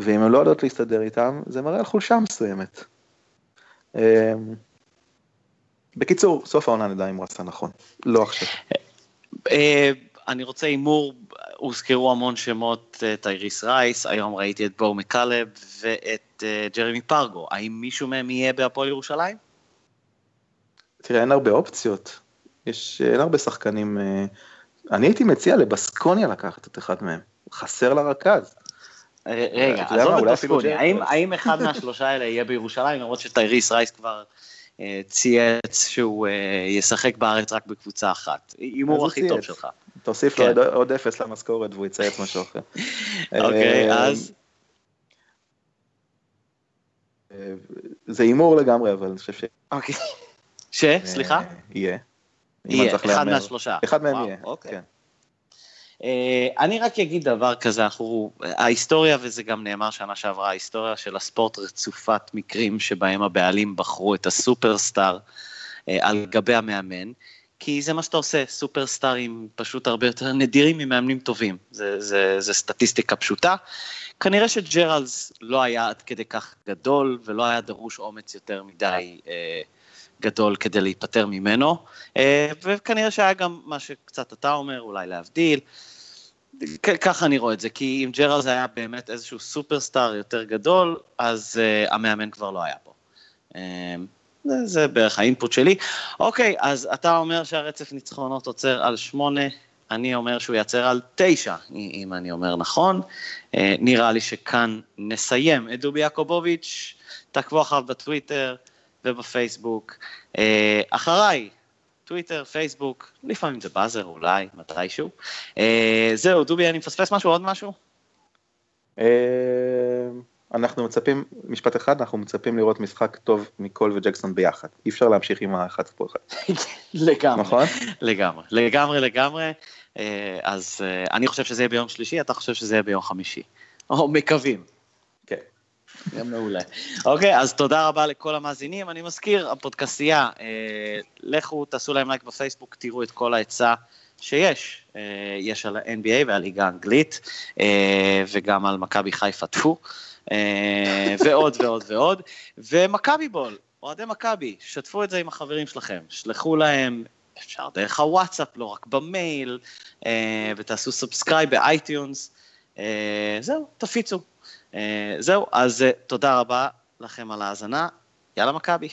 ואם הן לא יודעות להסתדר איתם, זה מראה על חולשה מסוימת. אמ, בקיצור, סוף העונה נדע אם הוא עשה נכון, לא עכשיו. אה, אני רוצה הימור, הוזכרו המון שמות, אה, טייריס רייס, היום ראיתי את בואו מקלב ואת אה, ג'רמי פרגו, האם מישהו מהם יהיה בהפועל ירושלים? תראה, אין הרבה אופציות. יש, אין הרבה שחקנים, אני הייתי מציע לבסקוניה לקחת את אחד מהם, חסר לרכז. רגע, עזוב את בסקוניה, האם אחד מהשלושה האלה יהיה בירושלים, למרות שטייריס רייס כבר אה, צייץ שהוא אה, ישחק בארץ רק בקבוצה אחת, הימור הכי טוב שלך. תוסיף לו כן. עוד אפס למשכורת והוא יצייץ משהו אחר. *laughs* אוקיי, אז? זה הימור לגמרי, אבל אני חושב ש... אוקיי. ש? סליחה? יהיה. יהיה, אחד מהשלושה. אחד מהם יהיה, אוקיי. כן. אה, אני רק אגיד דבר כזה, אנחנו, ההיסטוריה, וזה גם נאמר שנה שעברה, ההיסטוריה של הספורט רצופת מקרים שבהם הבעלים בחרו את הסופרסטאר אה, על גבי המאמן, כי זה מה שאתה עושה, סופרסטארים פשוט הרבה יותר נדירים ממאמנים טובים, זה, זה, זה סטטיסטיקה פשוטה. כנראה שג'רלס לא היה עד כדי כך גדול ולא היה דרוש אומץ יותר מדי אה, גדול כדי להיפטר ממנו, אה, וכנראה שהיה גם מה שקצת אתה אומר, אולי להבדיל. ככה אני רואה את זה, כי אם ג'רלס היה באמת איזשהו סופרסטאר יותר גדול, אז uh, המאמן כבר לא היה פה. Uh, זה, זה בערך האינפוט שלי. אוקיי, אז אתה אומר שהרצף ניצחונות עוצר על שמונה, אני אומר שהוא ייצר על תשע, אם אני אומר נכון. Uh, נראה לי שכאן נסיים את דובי יעקובוביץ', תעקבו אחריו בטוויטר, ובפייסבוק. אה, אחריי, טוויטר, פייסבוק, לפעמים זה באזר אולי, מתישהו. אה, זהו, דובי, אני מפספס משהו, עוד משהו? אה, אנחנו מצפים, משפט אחד, אנחנו מצפים לראות משחק טוב מקול וג'קסון ביחד. אי אפשר להמשיך עם האחד פה אחד. *laughs* לגמרי. נכון? לגמרי, לגמרי, לגמרי. אז אני חושב שזה יהיה ביום שלישי, אתה חושב שזה יהיה ביום חמישי. או מקווים. מעולה. אוקיי, אז תודה רבה לכל המאזינים. אני מזכיר, הפודקסייה, אה, לכו, תעשו להם לייק בפייסבוק, תראו את כל ההיצע שיש. אה, יש על ה-NBA והליגה האנגלית, אה, וגם על מכבי חיפה טפו, אה, ועוד ועוד ועוד. ומכבי בול, אוהדי מכבי, שתפו את זה עם החברים שלכם, שלחו להם אפשר דרך הוואטסאפ, לא רק במייל, אה, ותעשו subscribe ב iTunes. אה, זהו, תפיצו. אה, זהו, אז אה, תודה רבה לכם על ההאזנה, יאללה מכבי.